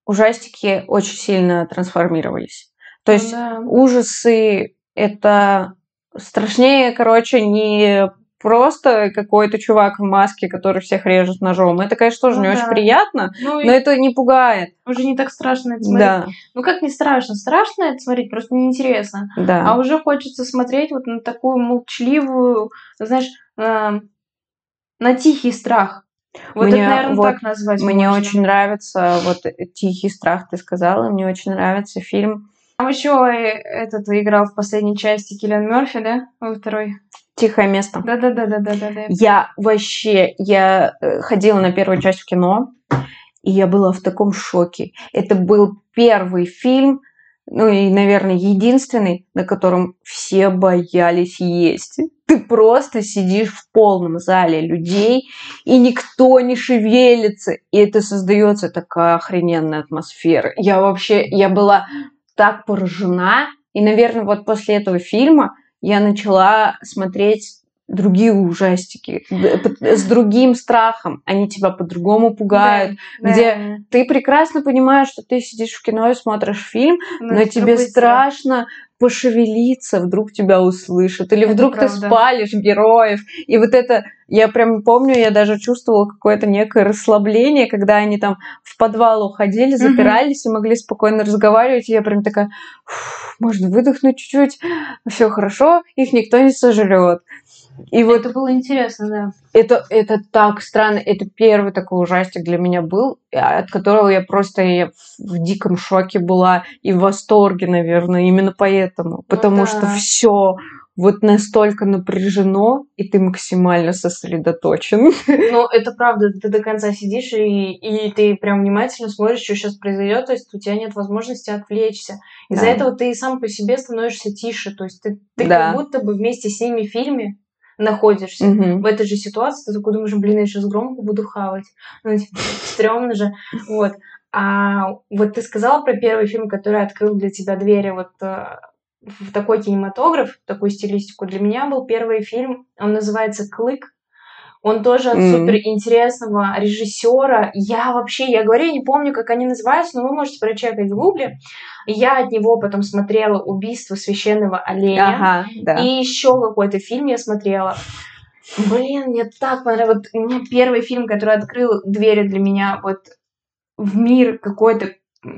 ужастики очень сильно трансформировались. То есть Да. ужасы это страшнее, короче, не просто какой-то чувак в маске, который всех режет ножом. Это, конечно, тоже Ну не да. очень приятно, Ну, и но это не пугает. уже не так страшно это смотреть. Да, Ну, как не страшно? Страшно это смотреть, просто неинтересно. да. А уже хочется смотреть вот на такую молчаливую, знаешь, эм, на тихий страх. Вот Мне это, наверное, вот- так назвать Мне можно. очень нравится, вот э, «Тихий страх» ты сказала, мне очень нравится фильм. Там еще этот играл в последней части Киллиан Мерфи, да? Во второй. Тихое место. Да-да-да-да-да-да. Я вообще, я э, ходила на первую часть в кино, и я была в таком шоке. Это был первый фильм, ну и, наверное, единственный, на котором все боялись есть. Ты просто сидишь в полном зале людей, и никто не шевелится. И это создается такая охрененная атмосфера. Я вообще, я была так поражена. И, наверное, вот после этого фильма я начала смотреть другие ужастики с другим страхом. Они тебя по-другому пугают. Да, где да. ты прекрасно понимаешь, что ты сидишь в кино и смотришь фильм, но, это тебе страшно пошевелиться, вдруг тебя услышат, или Это вдруг ты правда. спалишь героев. И вот это, я прям помню, я даже чувствовала какое-то некое расслабление, когда они там в подвал уходили, запирались и могли спокойно разговаривать. И я прям такая, «Фух, можно выдохнуть чуть-чуть, все хорошо, их никто не сожрет. И вот Это было интересно, да. это, это так странно. Это первый такой ужастик для меня был, а, от которого я просто я в диком шоке была и в восторге, наверное, именно поэтому. Потому да. что все вот настолько напряжено, и ты максимально сосредоточен. Ну, это правда, ты до конца сидишь, и, и ты прям внимательно смотришь, что сейчас произойдет, то есть у тебя нет возможности отвлечься. Из-за Да. этого ты сам по себе становишься тише, то есть ты, ты Да. как будто бы вместе с ними в фильме находишься. Мгм. В этой же ситуации ты такой думаешь, блин, я сейчас громко буду хавать. Ну, типа, стрёмно же. Вот. А вот ты сказала про первый фильм, который открыл для тебя двери вот э, в такой кинематограф, в такую стилистику. Для меня был первый фильм, он называется «Клык». Он тоже от супер интересного режиссера. Я вообще, я говорю, я не помню, как они называются, но вы можете прочекать в гугле. Я от него потом смотрела «Убийство священного оленя». Ага, да. И еще какой-то фильм я смотрела. Блин, мне так понравилось. Вот у меня первый фильм, который открыл двери для меня вот в мир какой-то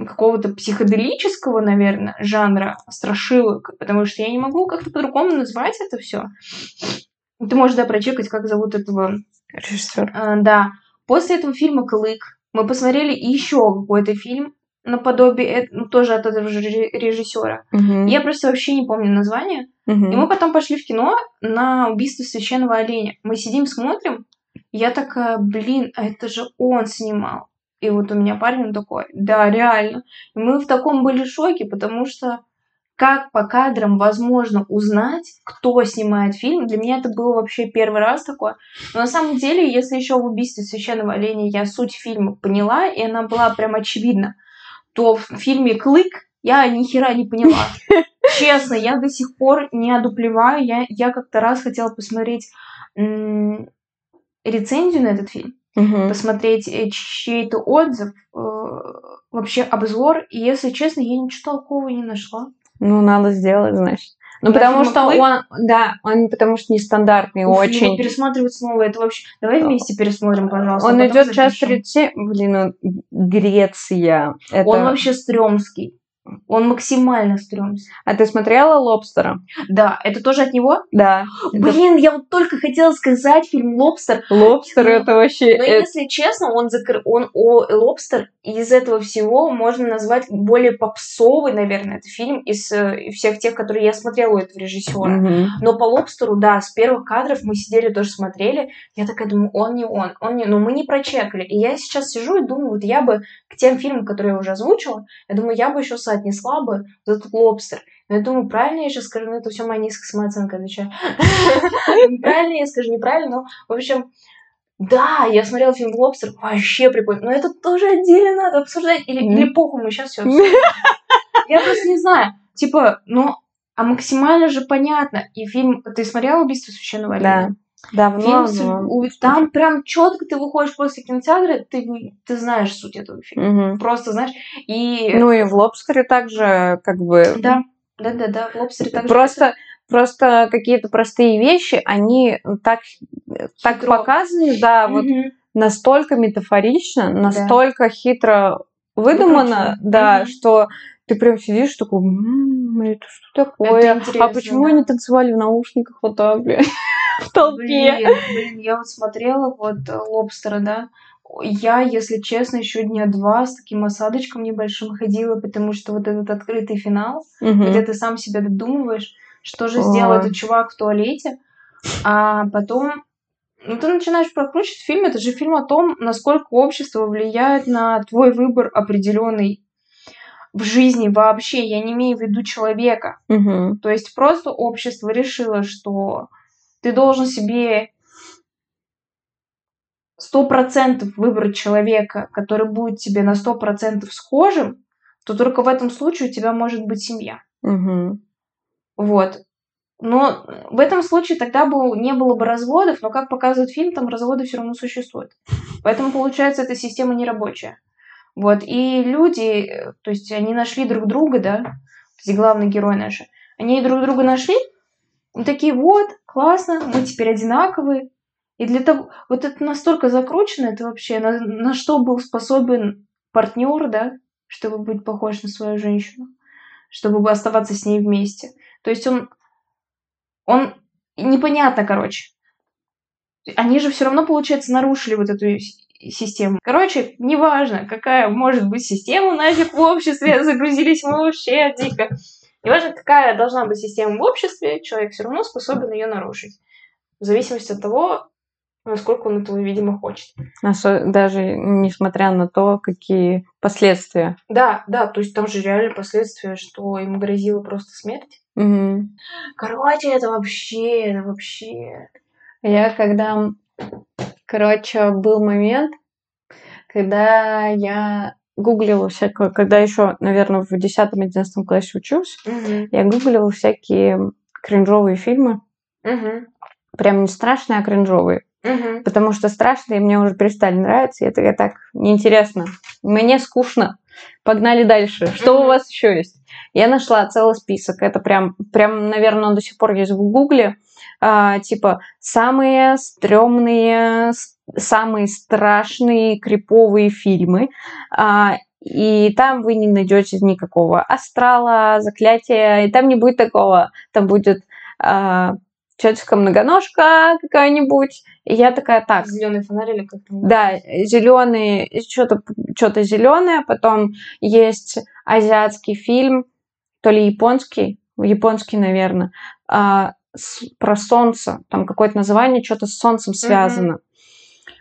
какого-то психоделического, наверное, жанра страшилок, потому что я не могу как-то по-другому назвать это все. Ты можешь, да, прочекать, как зовут этого Режиссер. а, да. После этого фильма «Клык» мы посмотрели еще какой-то фильм наподобие, ну, тоже от этого же ре- режиссера. Мгм. Я просто вообще не помню название. Мгм. И мы потом пошли в кино на убийство священного оленя. Мы сидим, смотрим. Я такая, блин, а это же он снимал. И вот у меня парень он такой, да, реально. И мы в таком были шоке, потому что как по кадрам возможно узнать, кто снимает фильм, для меня это было вообще первый раз такое. Но на самом деле, если еще в убийстве священного оленя я суть фильма поняла, и она была прям очевидна, то в фильме Клык я ни хера не поняла. Честно, я до сих пор не одуплеваю. Я, я как-то раз хотела посмотреть м, рецензию на этот фильм, Мгм. посмотреть э, чей-то отзыв, э, вообще обзор. И, если честно, я ничего толкового не нашла. Ну, надо сделать, значит. Ну, потому что «Клык»? он, да, он потому что нестандартный Уф, очень. его пересматривать снова, это вообще... Давай вместе пересмотрим, пожалуйста. Он идет час запишем. 30, блин, он Греция. Это... Он вообще стрёмский. Он максимально стрёмский. А ты смотрела «Лобстера»? Да, это тоже от него? Да. Это Блин, я вот только хотела сказать фильм «Лобстер». «Лобстер» Ну, это вообще... Но э, если честно, он закр... он о Лобстер из этого всего можно назвать более попсовый, наверное, это фильм из э, всех тех, которые я смотрела у этого режиссера. мгм. Но по Лобстеру, да, с первых кадров мы сидели тоже смотрели. Я такая думаю, он не он, он не, но мы не прочекали. И я сейчас сижу и думаю, вот я бы к тем фильмам, которые я уже озвучила, я думаю, я бы еще соотнесла бы вот этот Лобстер. Но я думаю, правильно я сейчас скажу, ну это все моя низкая самооценка отвечаю. Правильно я скажу, неправильно, но, в общем, да, я смотрела фильм «Лобстер», вообще прикольно. Но это тоже отдельно надо обсуждать. Или, Мгм. или похуй, мы сейчас все Я просто не знаю. Типа, ну, а максимально же понятно. И фильм... Ты смотрела «Убийство священного Да. Оленя»? Давно, Фильм но- Там прям четко ты выходишь после кинотеатра, ты, ты знаешь суть этого фильма. Мгм. Просто знаешь. И... Ну и в «Лобстере» также как бы... да, да, да, да, в «Лобстере» так же Просто, просто какие-то простые вещи, они так, так показаны, да, вот Мгм. настолько метафорично, настолько хитро выдумано, Выкручено. да, Мгм. что ты прям сидишь такой, «М, это что такое? Это а почему да. они танцевали в наушниках вот так, бля, в толпе? Блин, блин, я вот смотрела вот э, Лобстера, да. Я, если честно, еще дня два с таким осадочком небольшим ходила, потому что вот этот открытый финал, Мгм. где ты сам себя додумываешь, что же Ой. сделал этот чувак в туалете. А потом, ну, ты начинаешь прокручивать фильм, это же фильм о том, насколько общество влияет на твой выбор определенный в жизни вообще. Я не имею в виду человека. Мгм. То есть просто общество решило, что ты должен себе сто процентов выбрать человека, который будет тебе на сто процентов схожим, то только в этом случае у тебя может быть семья. Мгм. Вот. Но в этом случае тогда бы не было бы разводов, но как показывает фильм, там разводы все равно существуют. Поэтому получается эта система нерабочая. Вот. И люди, э, то есть они нашли друг друга, да, эти главные герои наши, они друг друга нашли, и такие, вот, классно, мы теперь одинаковые. И для того, вот это настолько закручено, это вообще, на, на что был способен партнер, да, чтобы быть похож на свою женщину, чтобы оставаться с ней вместе. То есть он, он непонятно, короче. Они же все равно, получается, нарушили вот эту с- систему. Короче, неважно, какая может быть система нафиг в обществе, загрузились мы вообще дико. Неважно, какая должна быть система в обществе, человек все равно способен ее нарушить. В зависимости от того, насколько он этого, видимо, хочет. Даже несмотря на то, какие последствия. Да, да, то есть там же реально последствия, что ему грозила просто смерть. Мгм. Короче, это вообще, это вообще... Я когда, короче, был момент, когда я гуглила всякое, когда еще, наверное, в 10-11 классе учусь, Мгм. я гуглила всякие кринжовые фильмы. Мгм. Прям не страшные, а кринжовые. Мгм. Потому что страшные мне уже перестали нравиться. И это я так неинтересно. Мне скучно. Погнали дальше. Что у вас еще есть? Я нашла целый список. Это прям, прям, наверное, он до сих пор есть в Гугле. А, типа самые стрёмные, самые страшные криповые фильмы. А, и там вы не найдете никакого астрала, заклятия, и там не будет такого. Там будет а, тетушка многоножка какая-нибудь. И я такая, так, Зеленый фонарь или как там? да, зеленый, что-то что зеленое, потом есть азиатский фильм, то ли японский, японский, наверное, про солнце, там какое-то название, что-то с солнцем связано.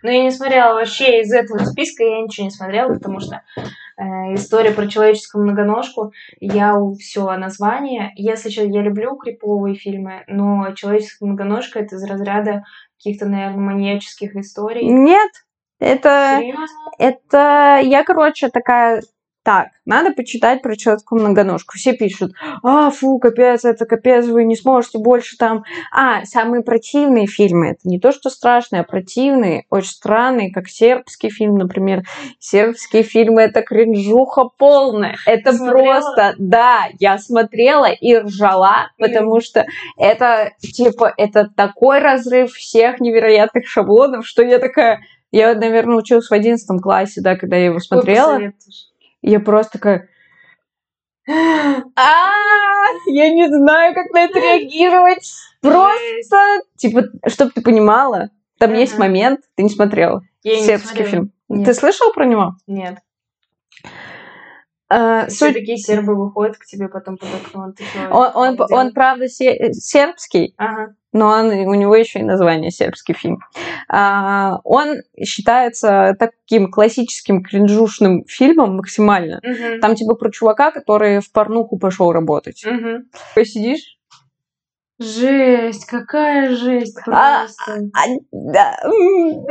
Но я не смотрела вообще из этого списка, я ничего не смотрела, потому что история про человеческую многоножку, я все название. Если что, я люблю криповые фильмы, но человеческая многоножка это из разряда каких-то, наверное, маньяческих историй. Нет, это, Серьезно? это я, короче, такая, так, надо почитать про человеческую многоножку. Все пишут, а, фу, капец, это капец, вы не сможете больше там. А, самые противные фильмы, это не то, что страшные, а противные, очень странные, как сербский фильм, например. Сербские фильмы это кринжуха полная. Это Смотрела? просто, да, я смотрела и ржала, потому что это, типа, это такой разрыв всех невероятных шаблонов, что я такая, я, наверное, училась в одиннадцатом классе, да, когда я его смотрела. посоветуешь? И Я просто такая... А, я не знаю, как на это реагировать. Просто, типа, чтобы ты понимала, там есть момент, ты не смотрела. Сербский фильм. Ты слышал про него? Нет. А, Все суть- такие сербы выходят к тебе потом под окно. Он, он, он, делаешь? правда, се- сербский, Ага. Но он, у него еще и название сербский фильм. А, он считается таким классическим кринжушным фильмом максимально. Мгм. Там типа про чувака, который в порнуху пошел работать. Мгм. Ты сидишь, Жесть, какая жесть А, просто. А, да. м.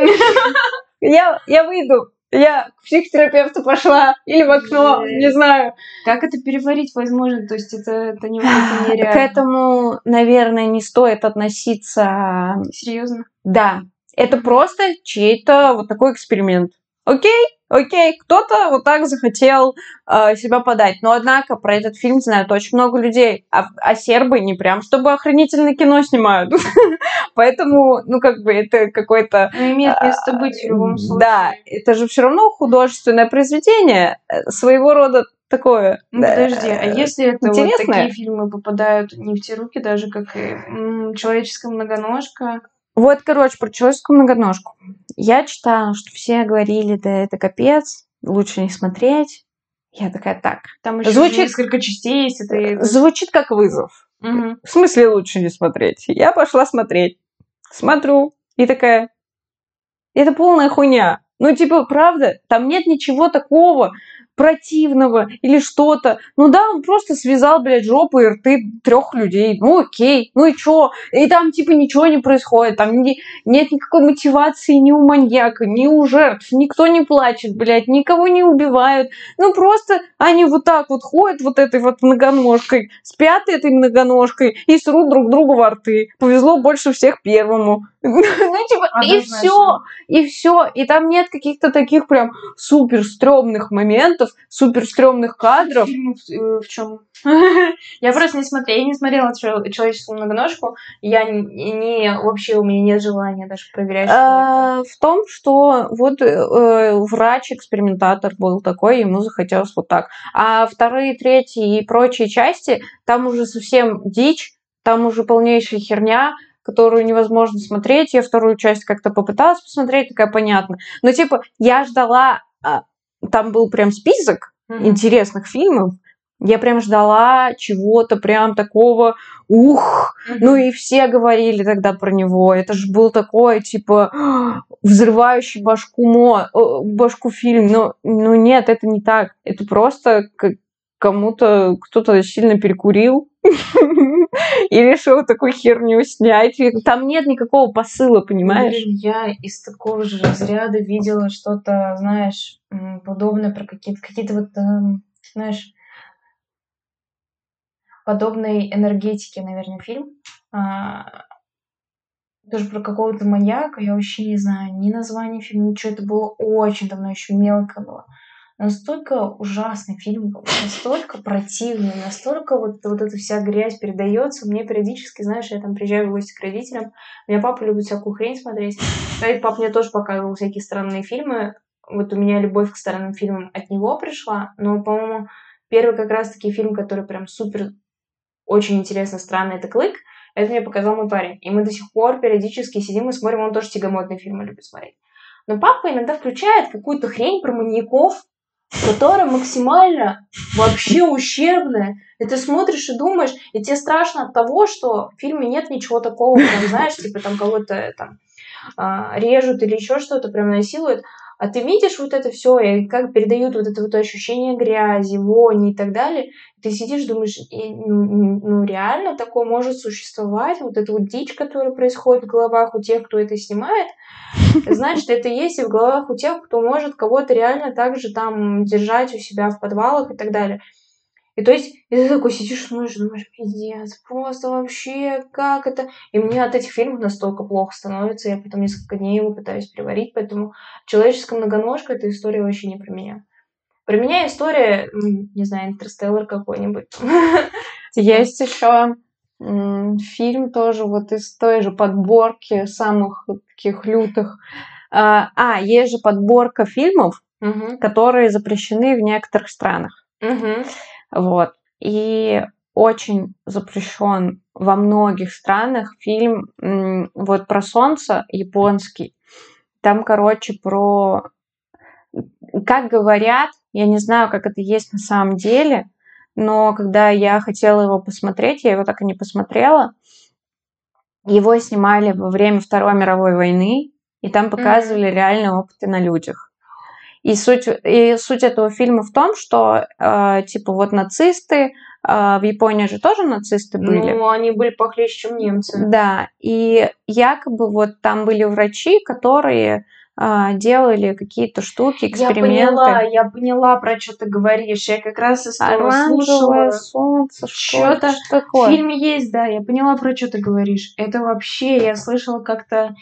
Я, я выйду. Я к психотерапевту пошла. Или в окно, не знаю. Как это переварить возможно? То есть это, это, не, это К нереально. этому, наверное, не стоит относиться. Серьезно? Да, это просто чей-то вот такой эксперимент. Окей, окей, кто-то вот так захотел э, себя подать. Но, однако, про этот фильм знают очень много людей. А, а сербы не прям, чтобы охранительное кино снимают. Поэтому, ну, как бы, это какой-то Ну, имеет место быть в любом случае. Да, это же все равно художественное произведение, э, своего рода такое. Ну, да, подожди, а э, если это вот интересное? такие фильмы попадают не в те руки, даже как и м, «Человеческая многоножка», Вот, короче, про человеческую многоножку. Я читала, что все говорили, да это капец, лучше не смотреть. Я такая, так, там еще Звучит- несколько частей есть. Это... звучит как вызов. Мгм. В смысле лучше не смотреть? Я пошла смотреть. Смотрю, и такая, это полная хуйня. Ну, типа, правда, там нет ничего такого, противного или что-то. Ну да, он просто связал, блядь, жопу и рты трех людей. Ну окей, ну и чё? И там типа ничего не происходит, там не, нет никакой мотивации ни у маньяка, ни у жертв, никто не плачет, блядь, никого не убивают. Ну просто они вот так вот ходят вот этой вот многоножкой, спят этой многоножкой и срут друг другу во рты. Повезло больше всех первому. Ну, типа, и все, и все. И там нет каких-то таких прям супер стрёмных моментов, супер стрёмных кадров. в, в чем? я просто не смотрела, я не смотрела человеческую многоножку. Я не, не вообще у меня нет желания даже проверять. А, в том, что вот э, врач-экспериментатор был такой, ему захотелось вот так. А вторые, третьи и прочие части, там уже совсем дичь, там уже полнейшая херня которую невозможно смотреть. Я вторую часть как-то попыталась посмотреть, такая понятно. Но типа я ждала, а, там был прям список mm-hmm. интересных фильмов. Я прям ждала чего-то прям такого, ух, mm-hmm. ну и все говорили тогда про него. Это же был такой, типа, взрывающий башку, мо, башку фильм. Но, ну нет, это не так. Это просто кому-то кто-то сильно перекурил и решил такую херню снять. Там нет никакого посыла, понимаешь? Блин, я из такого же разряда видела что-то, знаешь, подобное про какие-то какие-то вот, эм, знаешь, подобной энергетики, наверное, фильм. А, тоже про какого-то маньяка, я вообще не знаю ни название фильма, ничего, это было очень давно, еще мелко было настолько ужасный фильм настолько противный, настолько вот, вот эта вся грязь передается. Мне периодически, знаешь, я там приезжаю в гости к родителям, у меня папа любит всякую хрень смотреть. И папа мне тоже показывал всякие странные фильмы. Вот у меня любовь к странным фильмам от него пришла, но, по-моему, первый как раз-таки фильм, который прям супер очень интересно странный, это «Клык», это мне показал мой парень. И мы до сих пор периодически сидим и смотрим, он тоже тягомотные фильмы любит смотреть. Но папа иногда включает какую-то хрень про маньяков, которая максимально вообще ущербная. И ты смотришь и думаешь, и тебе страшно от того, что в фильме нет ничего такого, там, знаешь, типа там кого-то там а, режут или еще что-то, прям насилуют. А ты видишь вот это все, и как передают вот это вот ощущение грязи, вони и так далее. Ты сидишь, думаешь, и, ну, ну реально такое может существовать, вот эта вот дичь, которая происходит в головах у тех, кто это снимает, значит, это есть и в головах у тех, кто может кого-то реально также там держать у себя в подвалах и так далее. И то есть, и ты такой сидишь, смотришь, думаешь, пиздец, просто вообще, как это? И мне от этих фильмов настолько плохо становится, я потом несколько дней его пытаюсь переварить, поэтому «Человеческая многоножка» — это история вообще не про меня. Про меня история, не знаю, «Интерстеллар» какой-нибудь. Есть еще фильм тоже вот из той же подборки самых таких лютых. А, а есть же подборка фильмов, угу. которые запрещены в некоторых странах. Угу. Вот. И очень запрещен во многих странах фильм вот про солнце японский. Там, короче, про... Как говорят, я не знаю, как это есть на самом деле, но когда я хотела его посмотреть, я его так и не посмотрела. Его снимали во время Второй мировой войны, и там показывали mm-hmm. реальные опыты на людях. И суть, и суть этого фильма в том, что э, типа вот нацисты, э, в Японии же тоже нацисты были. Ну, они были похлеще, чем немцы. Да, и якобы вот там были врачи, которые делали какие-то штуки, эксперименты. Я поняла, я поняла, про что ты говоришь. Я как раз из того слушала. солнце, что-то. Что такое? В фильме есть, да, я поняла, про что ты говоришь. Это вообще, я слышала как-то а,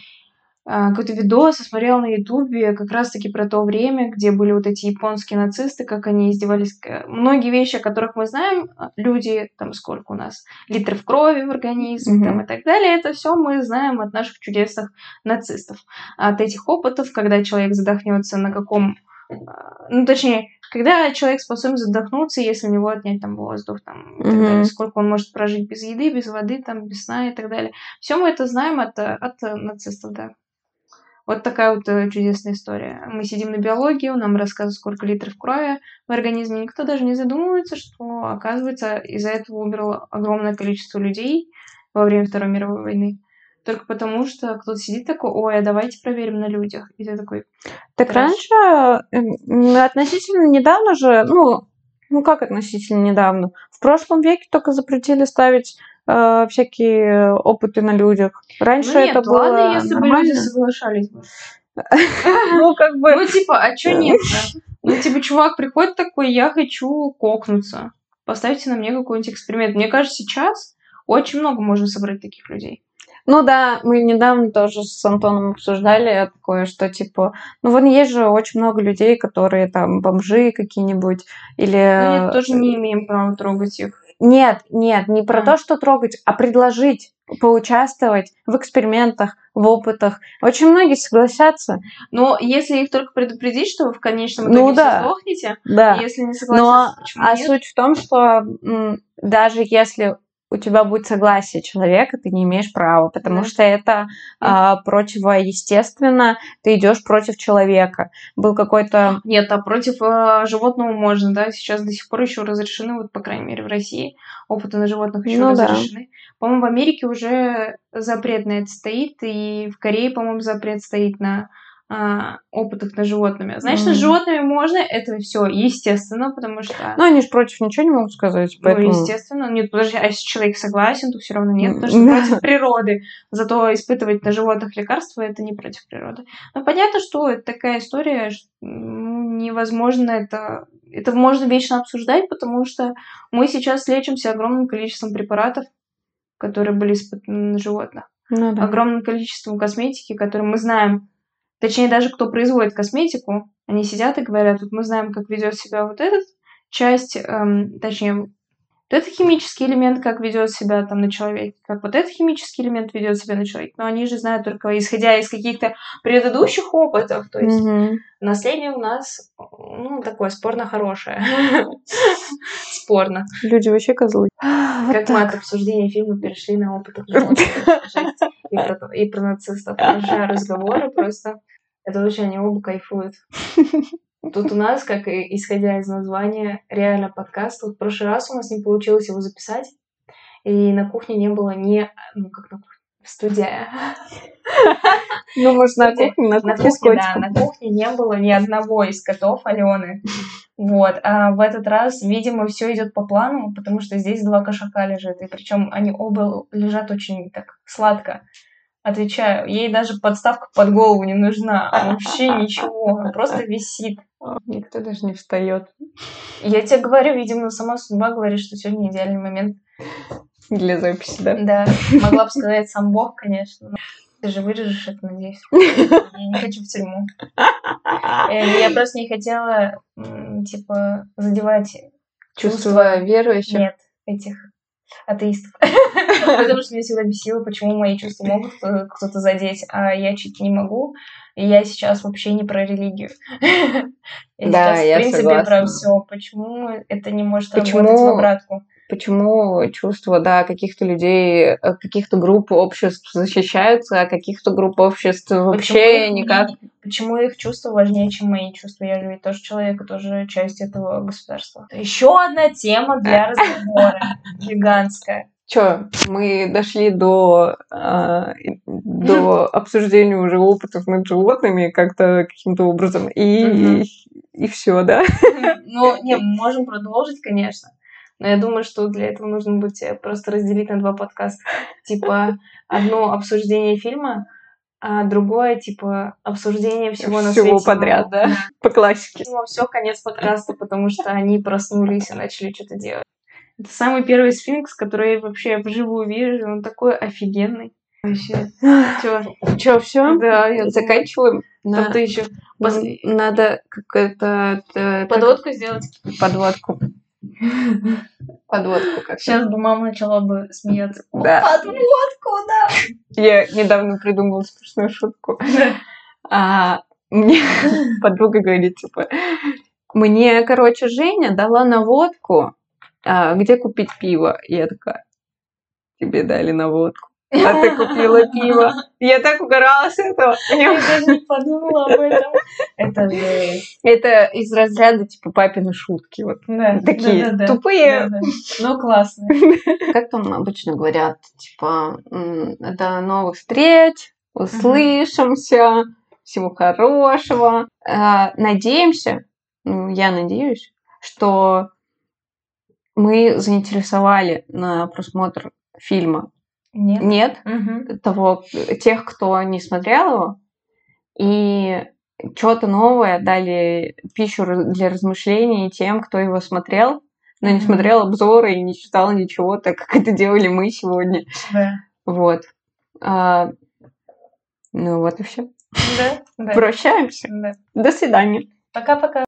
какой-то видос, я смотрела на ютубе как раз-таки про то время, где были вот эти японские нацисты, как они издевались. Многие вещи, о которых мы знаем, а, люди, там сколько у нас литров крови в организме mm-hmm. там, и так далее, это все мы знаем от наших чудесных нацистов. От этих опытов, когда человек задохнется на каком... А, ну, точнее, когда человек способен задохнуться, если у него отнять там воздух, там, и так далее, сколько он может прожить без еды, без воды, там, без сна и так далее. Все мы это знаем от, от нацистов, да. Вот такая вот э, чудесная история. Мы сидим на биологию, нам рассказывают, сколько литров крови в организме. Никто даже не задумывается, что, оказывается, из-за этого умерло огромное количество людей во время Второй мировой войны. только потому, что кто-то сидит такой, ой, а давайте проверим на людях. И ты такой, Так раньше, м, относительно недавно же, ну, ну как относительно недавно? В прошлом веке только запретили ставить э, всякие опыты на людях. Раньше ну нет, это было ладно, если бы люди соглашались бы. Ну, как бы... Ну, типа, а чё нет-то? Ну, типа, чувак приходит такой, я хочу кокнуться. Поставьте на мне какой-нибудь эксперимент. Мне кажется, сейчас очень много можно собрать таких людей. Ну да, мы недавно тоже с Антоном обсуждали такое, что типа, ну вот есть же очень много людей, которые там бомжи какие-нибудь или... Ну, нет, тоже не имеем права трогать их. Нет, нет, не про А. то, что трогать, а предложить поучаствовать в экспериментах, в опытах. Очень многие согласятся. Но если их только предупредить, что вы в конечном Ну итоге да. все сдохнете, Да. если не Но согласятся, почему а нет? суть в том, что даже если у тебя будет согласие человека, ты не имеешь права, потому Да. что это а, противоестественно, ты идешь против человека. Был какой-то Нет, а против э, животного можно, да? Сейчас до сих пор еще разрешены, вот, по крайней мере, в России опыты на животных еще Ну да. разрешены. По-моему, в Америке уже запрет на это стоит, и в Корее, по-моему, запрет стоит на а, опытах на животными. Значит, Мгм. с животными можно, это все естественно, потому что... Ну, они же против ничего не могут сказать, Ну, поэтому... естественно. Нет, подожди, а если человек согласен, то все равно нет, потому что против природы. Зато испытывать на животных лекарства это не против природы. Но понятно, что это такая история, ш- м, невозможно это. Это можно вечно обсуждать, потому что мы сейчас лечимся огромным количеством препаратов, которые были испытаны на животных. Ну да. Огромным количеством косметики, которые мы знаем. Точнее, даже кто производит косметику, они сидят и говорят, вот мы знаем, как ведет себя вот эта часть, эм, точнее, вот этот химический элемент, как ведет себя там на человеке, как вот этот химический элемент ведет себя на человеке. Но они же знают только исходя из каких-то предыдущих опытов. То есть Мгм. наследие у нас, ну, такое спорно хорошее. Спорно. Люди вообще козлы. Вот Как мы так. от обсуждения фильма перешли на опыт. И про, нацистов. Наши разговоры просто... Это вообще они оба кайфуют. Тут у нас, как и исходя из названия, реально подкаст. Вот в прошлый раз у нас не получилось его записать. И на кухне не было ни... Ну, как на кухне? В студии. Ну, может, на кухне, на кухне с кухне, да, котиком. на кухне не было ни одного из котов Алены. Вот. А в этот раз, видимо, все идет по плану, потому что здесь два кошака лежит. И причем они оба лежат очень так сладко. Отвечаю, ей даже подставка под голову не нужна. Вообще ничего. Просто висит. Никто даже не встает Я тебе говорю, видимо, сама судьба говорит, что сегодня идеальный момент. Для записи, да? Да, могла бы сказать сам Бог, конечно. но Ты же вырежешь это, надеюсь. Я не хочу в тюрьму. Э, Я просто не хотела, типа, задевать Чувство верующих. нет этих атеистов. Потому что меня всегда бесило, почему мои чувства могут кто- кто-то задеть, а я чуть не могу. И я сейчас вообще не про религию. Я Да, сейчас, я в принципе, согласна. про все. Почему это не может Почему- работать в обратку? Почему чувства, да, каких-то людей, э, каких-то групп обществ защищаются, а каких-то групп обществ вообще Почему их никак. не- Почему их чувства важнее, чем мои чувства? Я же ведь тоже человек, и тоже часть этого государства. Еще одна тема для разговора. Гигантская. Чё, мы дошли до, и- до обсуждения уже опытов над животными как-то каким-то образом, и, Мгм. и, и все, да? Ну, не, мы можем продолжить, конечно. Но я думаю, что для этого нужно будет э, просто разделить на два подкаста. Типа, одно обсуждение фильма, а другое, типа, обсуждение всего на Всего свете. подряд, да? По классике. все, конец подкаста, потому что они проснулись и начали что-то делать. Это самый первый сфинкс, который я вообще вживую вижу. Он такой офигенный. Вообще. Чё? Че, все? Да, я Заканчиваем. Там ты еще Надо какую-то э, подводку сделать. как- подводку. Подводку как Сейчас бы мама начала бы смеяться. Да. Подводку, да. Я недавно придумала смешную шутку. А мне подруга говорит, типа, мне, короче, Женя дала наводку, а, где купить пиво. И я такая, тебе дали наводку. А ты купила пиво. Я так угорала с этого. Я даже не подумала об этом. Это же... Это из разряда типа папины шутки. Вот Да, такие да, да, да. тупые. Да, да. Но классные. Как там обычно говорят, типа, до новых встреч, услышимся, всего хорошего. Э, Надеемся, ну, я надеюсь, что мы заинтересовали на просмотр фильма Нет. нет Мгм. того, тех, кто не смотрел его, и что-то новое дали пищу для размышлений тем, кто его смотрел, но не смотрел обзоры и не читал ничего, так как это делали мы сегодня. Да. Вот. А, ну вот и все. Да, да. Прощаемся. Да. До свидания. Пока-пока.